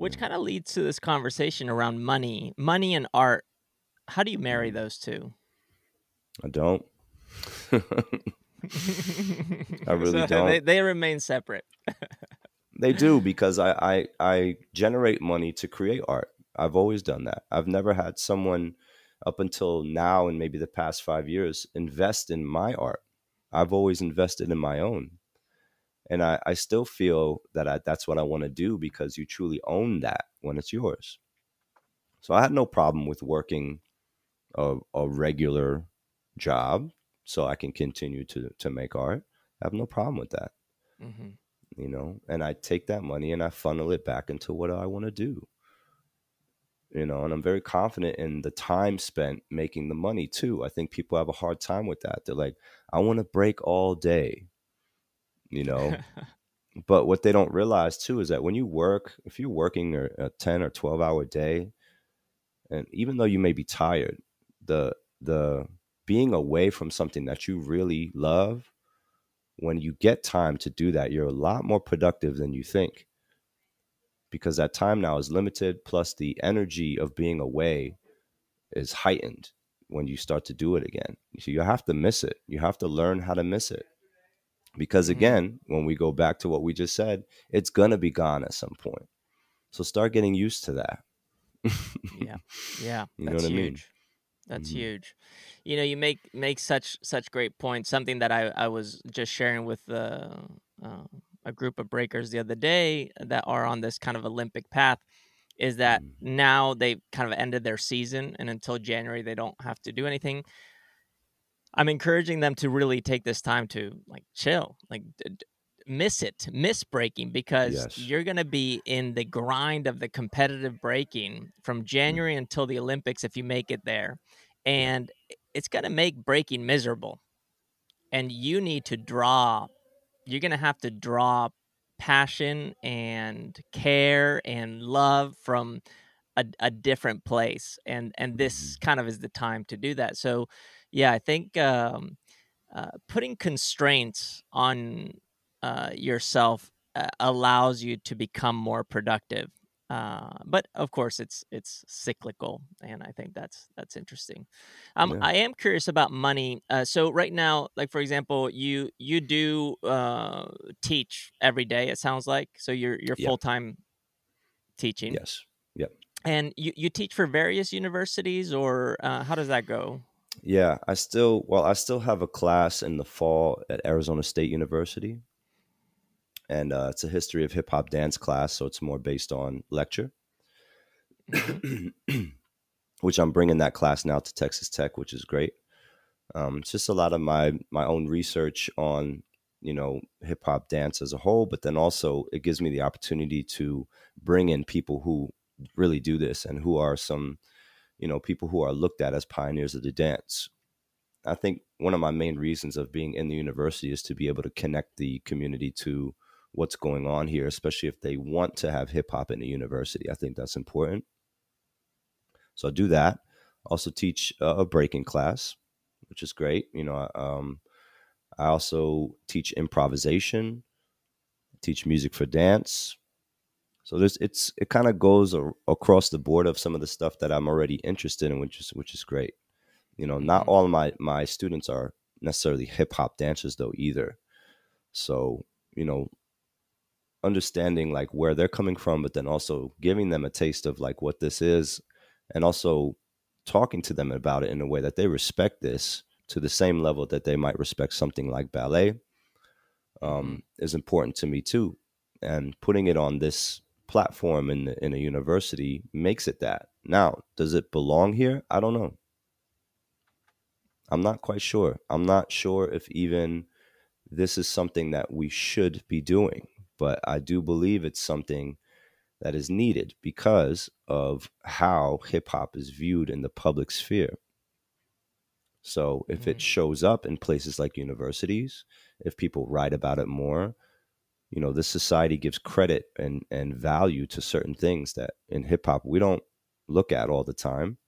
Which kind of leads to this conversation around money, money and art. How do you marry mm-hmm. those two? I don't. I really so don't. They, they remain separate. they do because I, I I generate money to create art. I've always done that. I've never had someone up until now and maybe the past five years invest in my art. I've always invested in my own. And I, I still feel that I, that's what I want to do because you truly own that when it's yours. So I had no problem with working a, a regular job so I can continue to, to make art. I have no problem with that. Mm-hmm. You know, and I take that money and I funnel it back into what I want to do you know and i'm very confident in the time spent making the money too i think people have a hard time with that they're like i want to break all day you know? But what they don't realize too is that when you work if you're working a 10 or 12 hour day and even though you may be tired the the being away from something that you really love when you get time to do that you're a lot more productive than you think. Because that time now is limited plus the energy of being away is heightened when you start to do it again. So you have to miss it. You have to learn how to miss it because mm-hmm. again when we go back to what we just said it's going to be gone at some point so start getting used to that yeah yeah you know what huge. mean that's mm-hmm. huge you know you make make such such great points something that i i was just sharing with the uh, a group of breakers the other day that are on this kind of Olympic path is that mm. now they've kind of ended their season and until January they don't have to do anything. I'm encouraging them to really take this time to like chill, like d- d- miss it, miss breaking because yes. you're going to be in the grind of the competitive breaking from mm. January mm. until the Olympics if you make it there. And it's going to make breaking miserable. And you need to draw you're going to have to draw passion and care and love from a, a different place and and this mm-hmm. kind of is the time to do that so yeah i think um, uh, putting constraints on uh, yourself uh, allows you to become more productive uh, but of course, it's it's cyclical, and I think that's that's interesting. Um, yeah. I am curious about money. Uh, so right now, like for example, you you do uh, teach every day. It sounds like so you're you're full time teaching. Yes. Yep. And you you teach for various universities, or uh, how does that go? Yeah, I still well, I still have a class in the fall at Arizona State University and uh, it's a history of hip hop dance class, so it's more based on lecture. Which I'm bringing that class now to Texas Tech, which is great. Um, it's just a lot of my my own research on you know hip hop dance as a whole, but then also it gives me the opportunity to bring in people who really do this and who are some you know people who are looked at as pioneers of the dance. I think one of my main reasons of being in the university is to be able to connect the community to what's going on here, especially if they want to have hip hop in the university. I think that's important. So I do that. Also teach a breaking class, which is great. You know, um, I also teach improvisation, teach music for dance. So there's it's it kind of goes a, across the board of some of the stuff that I'm already interested in, which is which is great. You know, not mm-hmm. all of my my students are necessarily hip hop dancers though either. So you know, understanding like where they're coming from, but then also giving them a taste of like what this is, and also talking to them about it in a way that they respect this to the same level that they might respect something like ballet um, mm-hmm. is important to me too. And putting it on this platform in the, in a university makes it that. Now, does it belong here? I don't know. I'm not quite sure. I'm not sure if even this is something that we should be doing but I do believe it's something that is needed because of how hip hop is viewed in the public sphere. So if mm-hmm. it shows up in places like universities, if people write about it more, you know, this society gives credit and, and value to certain things that in hip hop we don't look at all the time.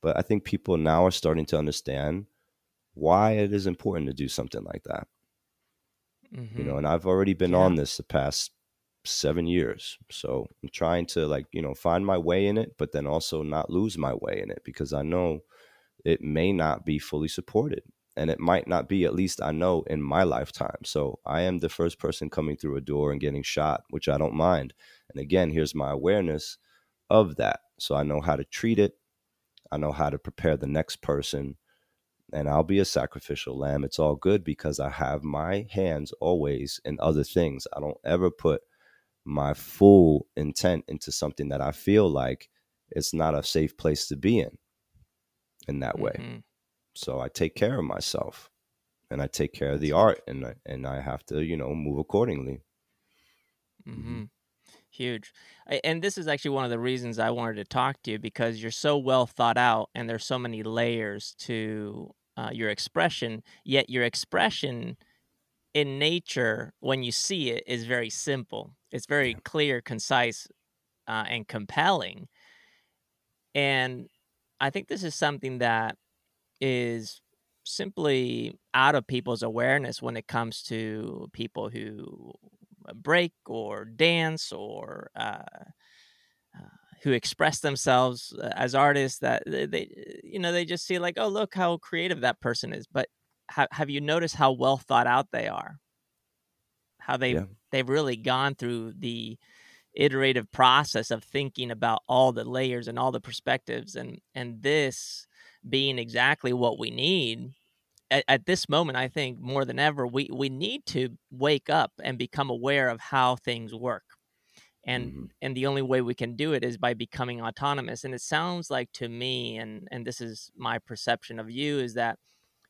But I think people now are starting to understand why it is important to do something like that mm-hmm. you know and i've already been yeah. on this the past seven years so i'm trying to like you know find my way in it but then also not lose my way in it because i know it may not be fully supported and it might not be at least i know in my lifetime. So i am the first person coming through a door and getting shot which i don't mind. And again here's my awareness of that. So i know how to treat it. I know how to prepare the next person and i'll be a sacrificial lamb. It's all good because i have my hands always in other things. I don't ever put my full intent into something that i feel like it's not a safe place to be in in that way. Mm-hmm. So I take care of myself and I take care of the art and I, and I have to, you know, move accordingly. Mm-hmm. mm-hmm. Huge. And this is actually one of the reasons I wanted to talk to you because you're so well thought out and there's so many layers to uh, your expression, yet your expression in nature, when you see it, is very simple. It's very yeah. clear, concise, uh, and compelling. And I think this is something that is simply out of people's awareness when it comes to people who uh, break or dance or uh, uh, who express themselves uh, as artists that they you know they just see like oh look how creative that person is but ha- have you noticed how well thought out they are how they yeah. they've really gone through the iterative process of thinking about all the layers and all the perspectives and and this being exactly what we need at, at, this moment i think more than ever we we need to wake up and become aware of how things work and mm-hmm. and the only way we can do it is by becoming autonomous and it sounds like to me and and this is my perception of you is that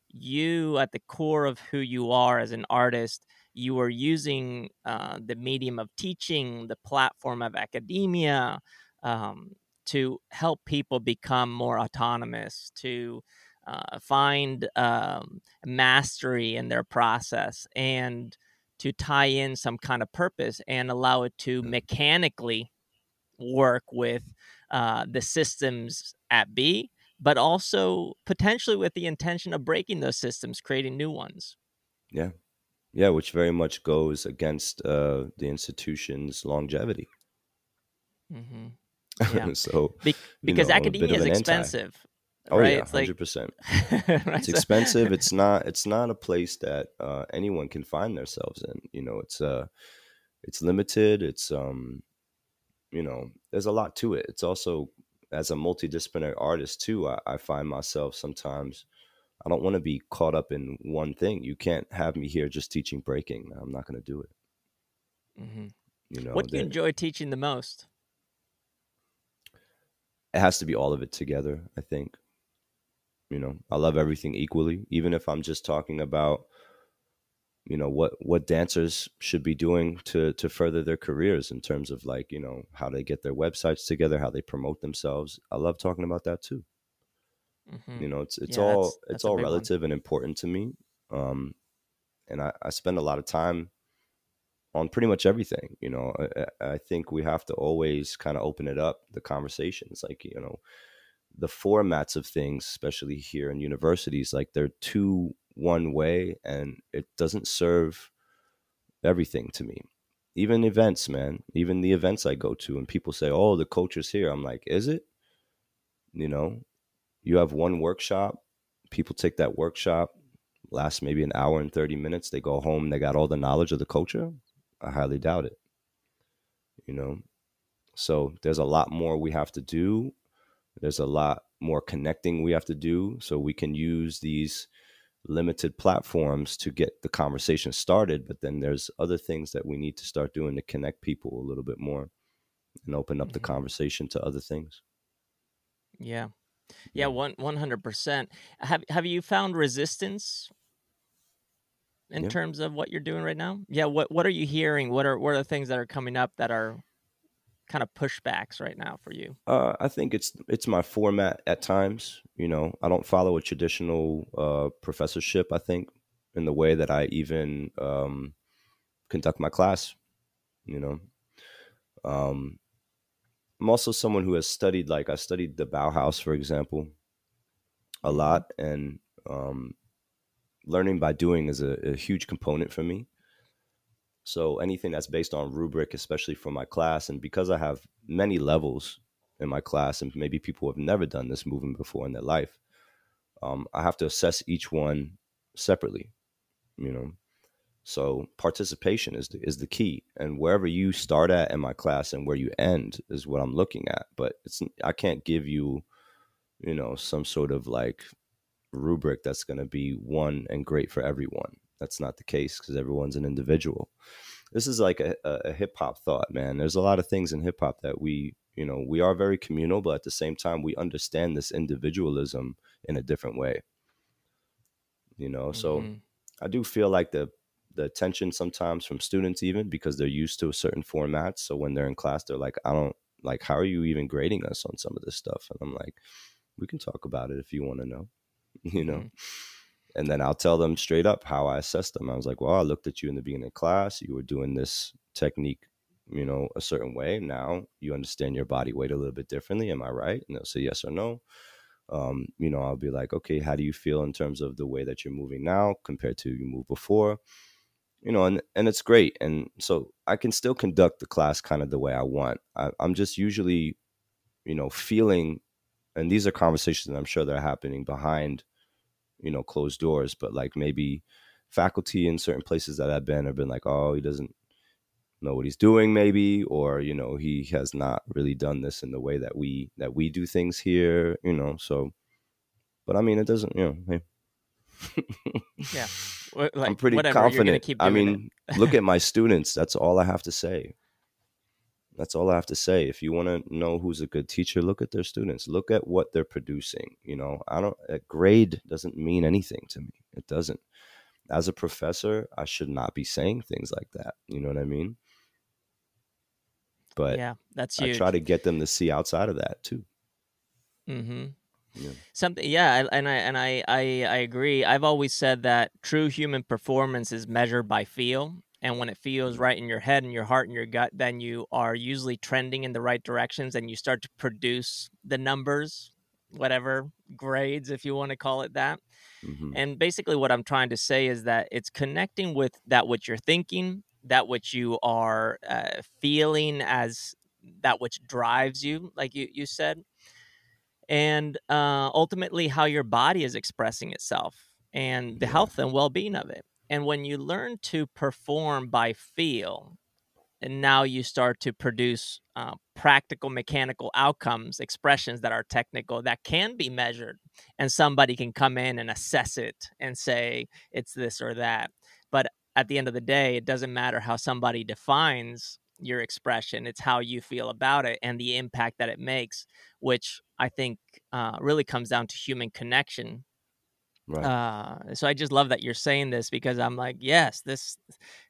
you at the core of who you are as an artist you are using uh, the medium of teaching the platform of academia um, to help people become more autonomous, to uh, find um, mastery in their process, and to tie in some kind of purpose and allow it to mm. mechanically work with uh, the systems at B, but also potentially with the intention of breaking those systems, creating new ones. Yeah. Yeah, which very much goes against uh, the institution's longevity. Mm-hmm. Yeah. so Be- because know, academia is expensive. Oh right? yeah, hundred percent. It's expensive. It's not. It's not a place that uh, anyone can find themselves in. You know, it's uh, it's limited. It's um, you know, there's a lot to it. It's also as a multidisciplinary artist too. I, I find myself sometimes. I don't want to be caught up in one thing. You can't have me here just teaching breaking. I'm not going to do it. Mm-hmm. You know, what do you enjoy teaching the most? It has to be all of it together i think you know i love everything equally even if i'm just talking about you know what what dancers should be doing to to further their careers in terms of like you know how they get their websites together how they promote themselves i love talking about that too mm-hmm. you know it's it's yeah, all that's, that's it's all relative one. and important to me um and I, I spend a lot of time on pretty much everything. You know, I, I think we have to always kind of open it up, the conversations, like, you know, the formats of things, especially here in universities, like they're too one way and it doesn't serve everything to me. Even events, man, even the events I go to and people say, oh, the culture's here. I'm like, is it? You know, you have one workshop, people take that workshop, lasts maybe an hour and 30 minutes. They go home, they got all the knowledge of the culture. I highly doubt it. You know, so there's a lot more we have to do. There's a lot more connecting we have to do so we can use these limited platforms to get the conversation started. But then there's other things that we need to start doing to connect people a little bit more and open up mm-hmm. the conversation to other things. Yeah. Yeah, one one hundred percent. Have have you found resistance in terms of what you're doing right now? Yeah, what what are you hearing? What are what are the things that are coming up that are kind of pushbacks right now for you? Uh, I think it's it's my format at times. You know, I don't follow a traditional uh, professorship. I think in the way that I even um, conduct my class. You know, um, I'm also someone who has studied. Like I studied the Bauhaus, for example, a mm-hmm. lot, and um, learning by doing is a, a huge component for me. So anything that's based on rubric, especially for my class, and because I have many levels in my class, and maybe people have never done this movement before in their life, um, I have to assess each one separately, you know. So participation is the, is the key, and wherever you start at in my class and where you end is what I'm looking at. But it's I can't give you, you know, some sort of like rubric that's going to be one and great for everyone. That's not the case because everyone's an individual. This is like a, a, a hip hop thought, man. There's a lot of things in hip hop that we, you know, we are very communal, but at the same time, we understand this individualism in a different way. You know, mm-hmm. so I do feel like the the attention sometimes from students even because they're used to a certain format. So when they're in class, they're like, I don't like, how are you even grading us on some of this stuff? And I'm like, we can talk about it if you want to know, you know. Mm-hmm and then I'll tell them straight up how I assessed them. I was like, well, I looked at you in the beginning of class. You were doing this technique, you know, a certain way. Now you understand your body weight a little bit differently. Am I right? And they'll say yes or no. Um, you know, I'll be like, okay, how do you feel in terms of the way that you're moving now compared to you move before? You know, and and it's great. And so I can still conduct the class kind of the way I want. I, I'm just usually, you know, feeling, and these are conversations that I'm sure they're happening behind you know closed doors but like maybe faculty in certain places that i've been have been like oh he doesn't know what he's doing maybe or you know he has not really done this in the way that we that we do things here you know so but i mean it doesn't you know hey. yeah. Like, i'm pretty whatever, confident. i mean look at my students. That's all i have to say that's all I have to say. If you want to know who's a good teacher, look at their students. Look at what they're producing. You know, I don't a grade doesn't mean anything to me. It doesn't. As a professor, I should not be saying things like that. You know what I mean? But yeah, that's huge. I try to get them to see outside of that too. Mm-hmm. Yeah. Something, yeah, and I and I, I I agree. I've always said that true human performance is measured by feel, and when it feels right in your head and your heart and your gut then you are usually trending in the right directions and you start to produce the numbers whatever grades if you want to call it that. Mm-hmm. and basically what i'm trying to say is that it's connecting with that which you're thinking that which you are uh, feeling as that which drives you like you, you said and uh, ultimately how your body is expressing itself and the health and well-being of it and when you learn to perform by feel, and now you start to produce uh, practical mechanical outcomes, expressions that are technical that can be measured, and somebody can come in and assess it and say it's this or that. But at the end of the day, it doesn't matter how somebody defines your expression, it's how you feel about it and the impact that it makes, which I think uh, really comes down to human connection Right. Uh, so I just love that you're saying this because I'm like, yes, this.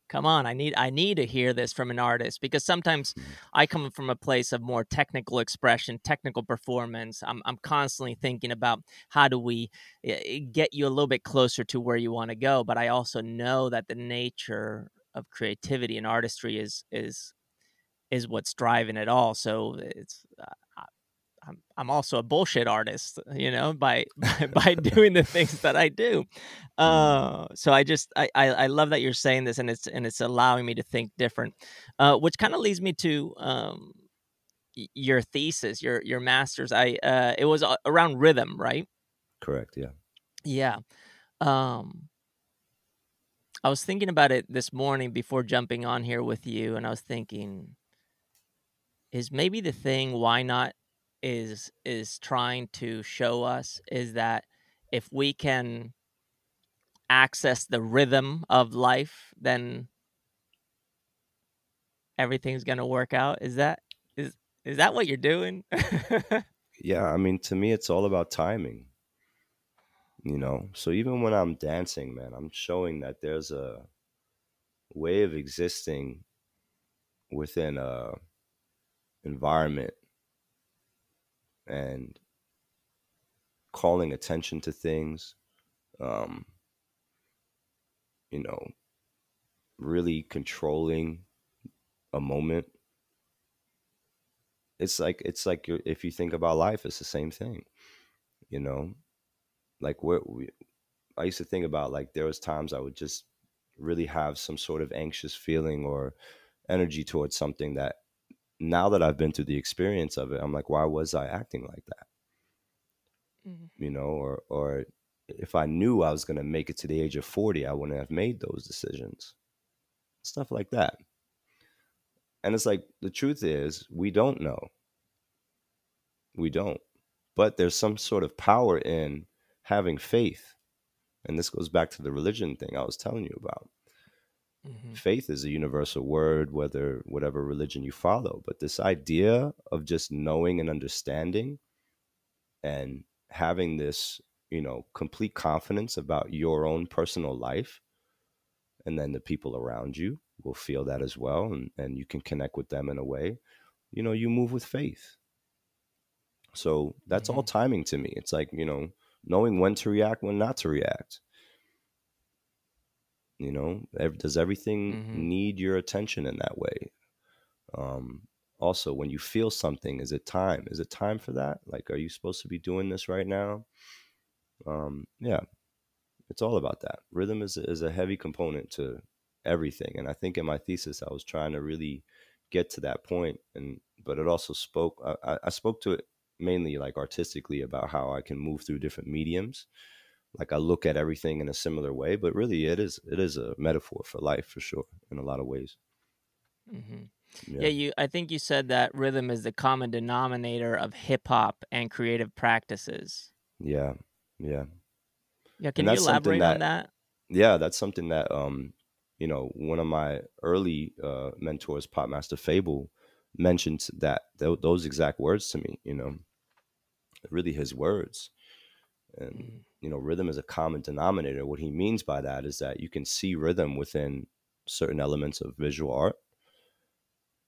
Come on, I need I need to hear this from an artist because sometimes mm-hmm. I come from a place of more technical expression, technical performance. I'm I'm constantly thinking about how do we eh, get you a little bit closer to where you want to go, but I also know that the nature of creativity and artistry is is is what's driving it all. So it's uh, I'm, I'm also a bullshit artist, you know, by by, by doing the things that I do. Mm-hmm. Uh, so I just I, I, I love that you're saying this, and it's and it's allowing me to think different, uh, which kind of leads me to um, your thesis, your your master's. I uh, it was around rhythm, right? Correct. Yeah. Yeah. Um, I was thinking about it this morning before jumping on here with you, and I was thinking, is maybe the thing why not is is trying to show us is that if we can access the rhythm of life then everything's going to work out. Is that is is that what you're doing? Yeah i mean to me it's all about timing you know? So even when i'm dancing man i'm showing that there's a way of existing within a environment and calling attention to things, um, you know, really controlling a moment. It's like it's like if you think about life, it's the same thing, you know. Like where we, I used to think about like there was times I would just really have some sort of anxious feeling or energy towards something that now that I've been through the experience of it, I'm like, why was I acting like that? Mm-hmm. You know, or or if I knew I was going to make it to the age of 40, I wouldn't have made those decisions. Stuff like that. And it's like the truth is, we don't know. We don't. But there's some sort of power in having faith. And this goes back to the religion thing I was telling you about. Mm-hmm. Faith is a universal word, whether whatever religion you follow. But this idea of just knowing and understanding and having this, you know, complete confidence about your own personal life, and then the people around you will feel that as well, and, and you can connect with them in a way, you know, you move with faith. So that's mm-hmm. all timing to me. It's like, you know, knowing when to react, when not to react. You know, does everything mm-hmm. need your attention in that way? Um, also, when you feel something, is it time? Is it time for that? Like, are you supposed to be doing this right now? Um, yeah, it's all about that. Rhythm is is a heavy component to everything, and I think in my thesis, I was trying to really get to that point, and but it also spoke. I, I spoke to it mainly like artistically about how I can move through different mediums like I look at everything in a similar way, but really it is it is a metaphor for life for sure in a lot of ways. Mm-hmm. Yeah. yeah. you. I think you said that rhythm is the common denominator of hip hop and creative practices. Yeah, yeah, yeah. Can you elaborate that, on that? Yeah, that's something that um, you know, one of my early uh, mentors, PopMaster Fabel, mentioned that th- those exact words to me. You know, really his words, and. Mm you know rhythm is a common denominator what he means by that is that you can see rhythm within certain elements of visual art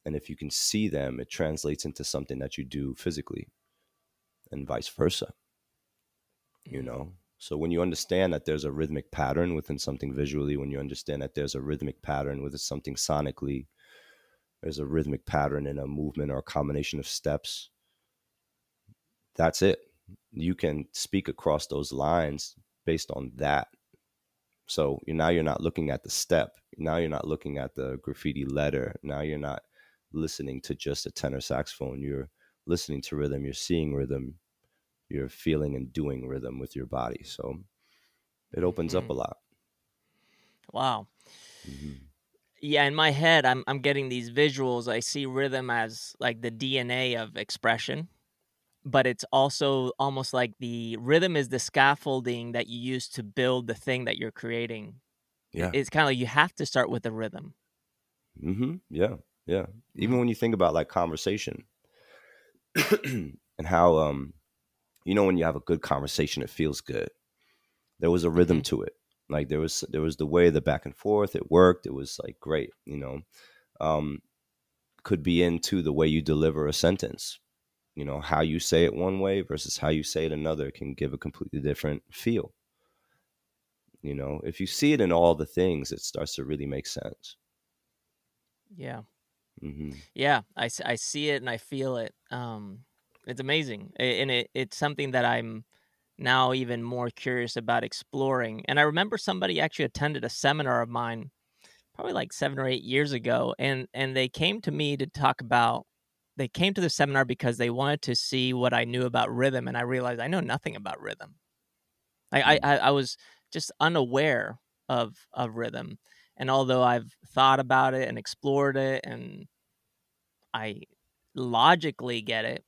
and if you can see them it translates into something that you do physically and vice versa you mm-hmm. know so when you understand that there's a rhythmic pattern within something visually when you understand that there's a rhythmic pattern within something sonically there's a rhythmic pattern in a movement or a combination of steps that's it you can speak across those lines based on that. So now you're not looking at the step. Now you're not looking at the graffiti letter. Now you're not listening to just a tenor saxophone. You're listening to rhythm. You're seeing rhythm. You're feeling and doing rhythm with your body. So it opens mm-hmm. up a lot. Wow. Mm-hmm. Yeah, in my head, I'm I'm getting these visuals. I see rhythm as like the DNA of expression but it's also almost like the rhythm is the scaffolding that you use to build the thing that you're creating. Yeah. It's kind of like you have to start with the rhythm. Mhm. Yeah. Yeah. Even mm-hmm. when you think about like conversation and how um you know when you have a good conversation it feels good. There was a rhythm mm-hmm. to it. Like there was there was the way the back and forth, it worked. It was like great, you know. Um could be into the way you deliver a sentence you know how you say it one way versus how you say it another can give a completely different feel. You know if you see it in all the things it starts to really make sense. Yeah. Mm-hmm. yeah I, I see it and i feel it um it's amazing and it, it's something that i'm now even more curious about exploring and i remember somebody actually attended a seminar of mine probably like seven or eight years ago and and they came to me to talk about they came to the seminar because they wanted to see what I knew about rhythm, and I realized I know nothing about rhythm. I mm. I, I was just unaware of of rhythm, and although I've thought about it and explored it, and I logically get it,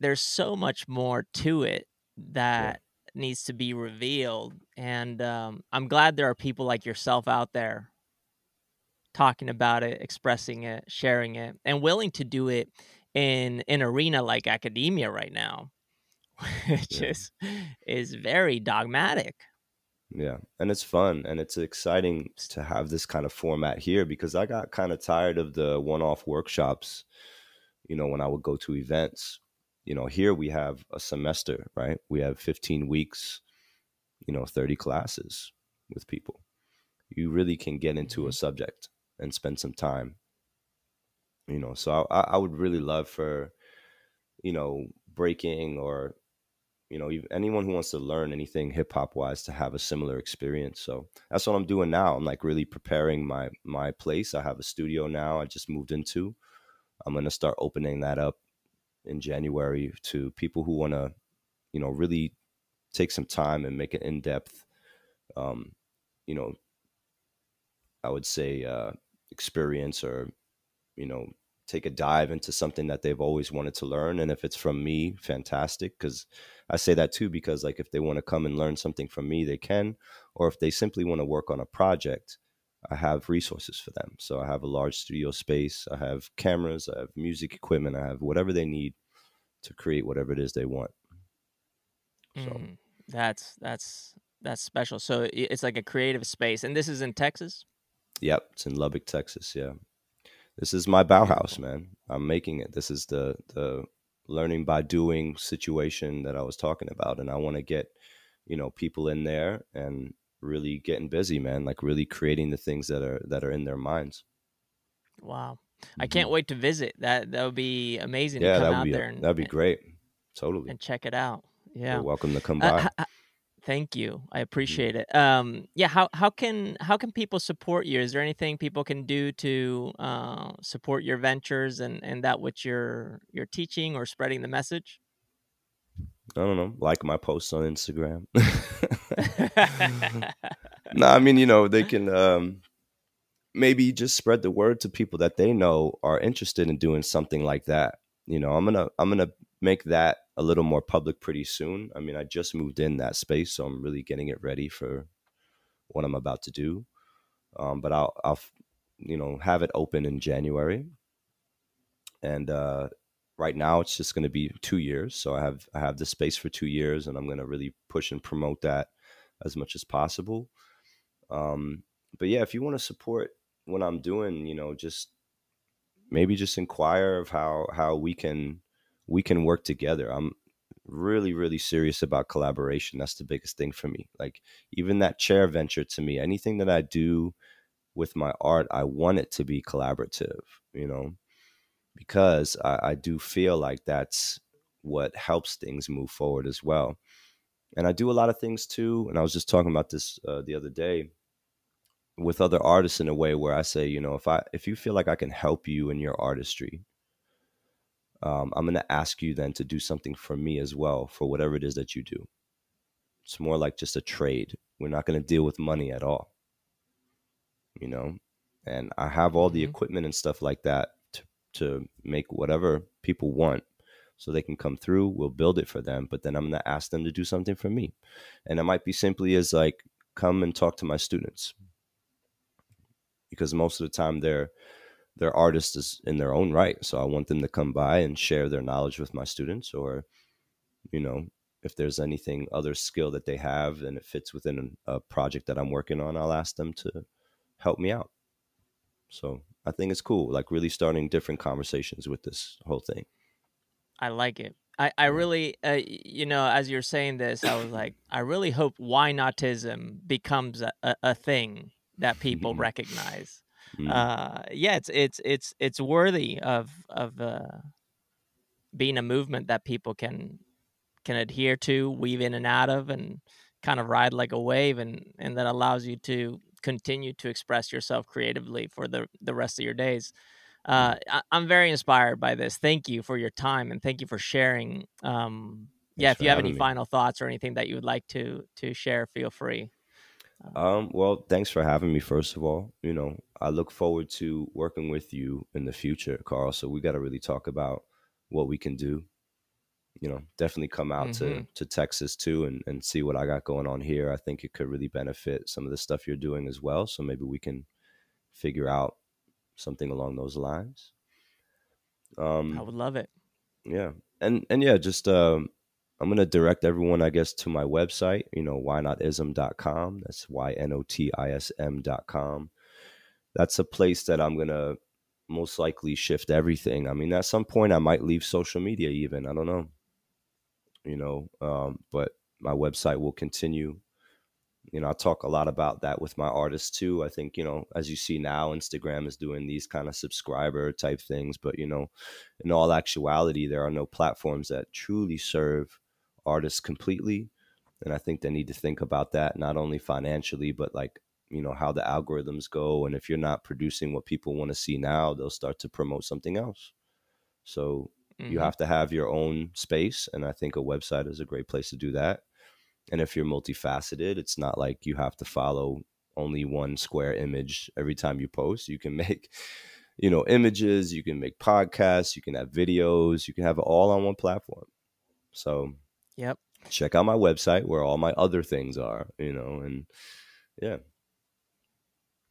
there's so much more to it that needs to be revealed, and um, I'm glad there are people like yourself out there talking about it, expressing it, sharing it, and willing to do it in an arena like academia right now, which yeah. is is very dogmatic. Yeah, and it's fun and it's exciting to have this kind of format here because I got kind of tired of the one-off workshops. You know, when I would go to events, you know, here we have a semester, right? We have 15 weeks, you know, 30 classes with people. You really can get into a mm-hmm. subject and spend some time. You know, so I, I would really love for, you know, breaking or, you know, anyone who wants to learn anything hip hop wise to have a similar experience. So that's what I'm doing now. I'm like really preparing my my place. I have a studio now. I just moved into. I'm gonna start opening that up in January to people who want to, you know, really take some time and make an in-depth um, you know i would say uh, experience or you know take a dive into something that they've always wanted to learn and if it's from me fantastic because i say that too because like if they want to come and learn something from me they can or if they simply want to work on a project i have resources for them. So i have a large studio space i have cameras i have music equipment i have whatever they need to create whatever it is they want. So mm, that's that's that's special. So it's like a creative space and this is in texas yep it's in lubbock texas yeah this is my Bauhaus, man. I'm making it. This is the the learning by doing situation that I was talking about, and I want to get you know people in there and really getting busy, man. Like really creating the things that are that are in their minds. Wow, I can't mm-hmm. wait to visit. That that would be amazing. Yeah, that would be and, that'd be great. Totally, and check it out. Yeah, You're welcome to come uh, by. Uh, Thank you. I mm-hmm. appreciate it. Um, yeah. How how can how can people support you? Is there anything people can do to uh, support your ventures and and that which you're you're teaching or spreading the message? I don't know. Like my posts on Instagram. no, I mean you know they can um, maybe just spread the word to people that they know are interested in doing something like that. You know, I'm gonna I'm gonna make that a little more public pretty soon. I mean, I just moved in that space, so I'm really getting it ready for what I'm about to do. Um, but I'll, I'll, you know, have it open in January. And uh, right now, it's just going to be two years. So I have I have the space for two years, and I'm going to really push and promote that as much as possible. Um, but yeah, if you want to support what I'm doing, you know, just maybe just inquire of how how we can we can work together. I'm really, really serious about collaboration. That's the biggest thing for me. Like even that chair venture to me, anything that I do with my art, I want it to be collaborative, you know, because I, I do feel like that's what helps things move forward as well. And I do a lot of things too. And I was just talking about this uh, the other day with other artists in a way where I say, you know, if I if you feel like I can help you in your artistry, um, I'm going to ask you then to do something for me as well for whatever it is that you do. It's more like just a trade. We're not going to deal with money at all. You know, and I have all the mm-hmm. equipment and stuff like that to, to make whatever people want so they can come through. We'll build it for them, but then I'm going to ask them to do something for me. And it might be simply as like, come and talk to my students because most of the time they're they're artists in their own right. So I want them to come by and share their knowledge with my students, or you know, if there's anything other skill that they have and it fits within a project that I'm working on, I'll ask them to help me out. So I think it's cool, like really starting different conversations with this whole thing. I like it. I, I really, uh, you know, as you're saying this, I was like, I really hope Ynotism becomes a, a, a thing that people recognize. Mm. Uh, yeah, it's it's it's it's worthy of of uh, being a movement that people can can adhere to, weave in and out of, and kind of ride like a wave, and and that allows you to continue to express yourself creatively for the the rest of your days. Uh, I, am very inspired by this. Thank you for your time and thank you for sharing. Um, yeah, if you have any me. final thoughts or anything that you would like to to share, feel free. Um, well, thanks for having me. First of all, you know, I look forward to working with you in the future, Carl. So we got to really talk about what we can do. You know, definitely come out mm-hmm. to to Texas too and and see what I got going on here. I think it could really benefit some of the stuff you're doing as well. So maybe we can figure out something along those lines. Um, I would love it. Yeah, and and yeah, just um, I'm going to direct everyone, I guess, to my website, you know, ynotism.com. That's Y N O T I S M.com. That's a place that I'm going to most likely shift everything. I mean, at some point, I might leave social media even. I don't know. You know, um, but my website will continue. You know, I talk a lot about that with my artists too. I think, you know, as you see now, Instagram is doing these kind of subscriber type things. But, you know, in all actuality, there are no platforms that truly serve artists completely. And I think they need to think about that not only financially, but like, you know, how the algorithms go. And if you're not producing what people want to see now, they'll start to promote something else. So mm-hmm. you have to have your own space. And I think a website is a great place to do that. and if you're multifaceted, it's not like you have to follow only one square image every time you post. You can make, you know, images, you can make podcasts, you can have videos, you can have it all on one platform. So, yep. Check out my website where all my other things are, you know, and yeah.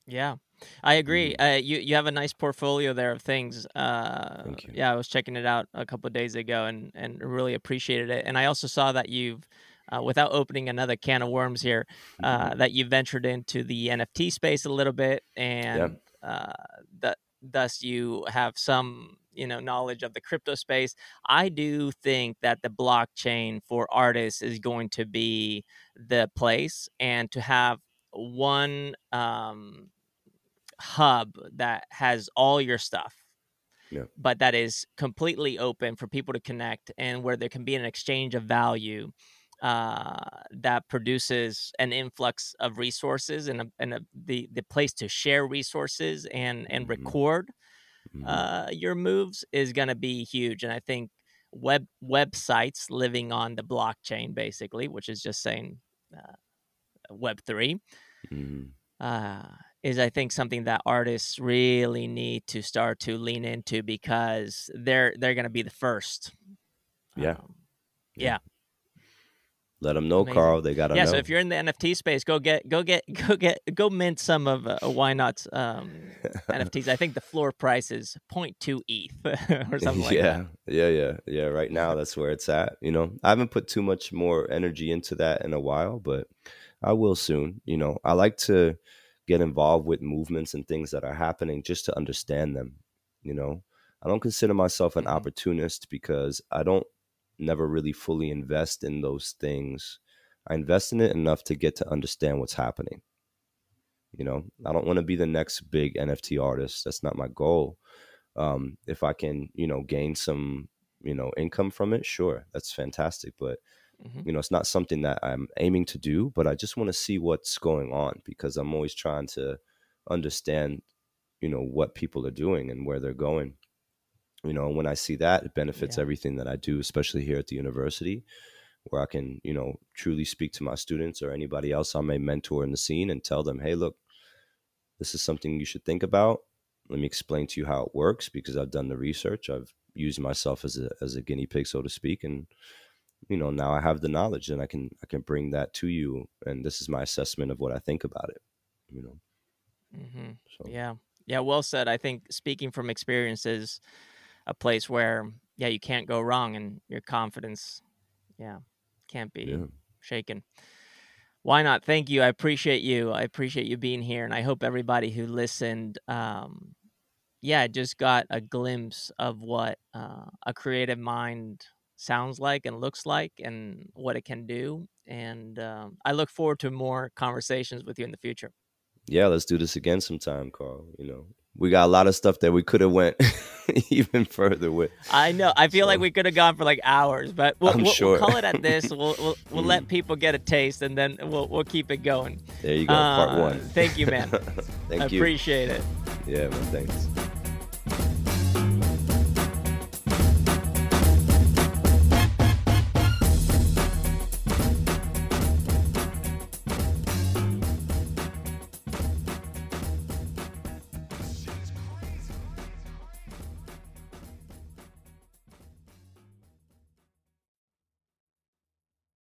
Yeah. I agree. Mm-hmm. Uh, you you have a nice portfolio there of things. Uh. Yeah, I was checking it out a couple of days ago and and really appreciated it. And I also saw that you've uh, without opening another can of worms here, uh, mm-hmm. that you ventured into the NFT space a little bit, and uh, that thus you have some you know knowledge of the crypto space. I do think that the blockchain for artists is going to be the place, and to have one um, hub that has all your stuff yeah. but that is completely open for people to connect and where there can be an exchange of value uh, that produces an influx of resources and, a, and a, the the place to share resources and and mm-hmm. record mm-hmm. uh, your moves is going to be huge. And I think web websites living on the blockchain, basically, which is just saying uh, Web 3 mm-hmm. Uh, is I think something that artists really need to start to lean into because they're they're going to be the first. Yeah. Um, yeah. Let them know, Amazing. Carl. They gotta yeah, know. so if you're in the NFT space, go get, go get, go get, go mint some of uh, why not um, NFTs. I think the floor price is 0.2 ETH or something like yeah, that. Yeah, yeah, yeah. Right now, that's where it's at. You know, I haven't put too much more energy into that in a while, but I will soon. You know, I like to get involved with movements and things that are happening just to understand them. You know, I don't consider myself an mm-hmm. opportunist because I don't never really fully invest in those things. I invest in it enough to get to understand what's happening. You know, I don't want to be the next big NFT artist. That's not my goal. Um, if I can, you know, gain some, you know, income from it, sure, that's fantastic. But mm-hmm. you know, it's not something that I'm aiming to do. But I just want to see what's going on because I'm always trying to understand, you know, what people are doing and where they're going you know when i see that it benefits yeah. everything that i do especially here at the university where i can you know truly speak to my students or anybody else i may mentor in the scene and tell them hey look this is something you should think about let me explain to you how it works because i've done the research i've used myself as a as a guinea pig so to speak and you know now i have the knowledge and i can i can bring that to you and this is my assessment of what i think about it you know mm-hmm. so. yeah yeah well said i think speaking from experiences a place where yeah you can't go wrong and your confidence yeah can't be yeah. shaken. Why not? Thank you. I appreciate you. I appreciate you being here and i hope everybody who listened um yeah just got a glimpse of what uh, a creative mind sounds like and looks like and what it can do and um, i look forward to more conversations with you in the future. Yeah let's do this again sometime carl you know we got a lot of stuff that we could have went even further with. I know. I feel so, like we could have gone for like hours, but we'll, I'm we'll, sure. we'll call it at this. We'll we'll, we'll let people get a taste, and then we'll we'll keep it going. There you go, uh, part one. Thank you, man. thank I you. Appreciate it. Yeah, man. Thanks.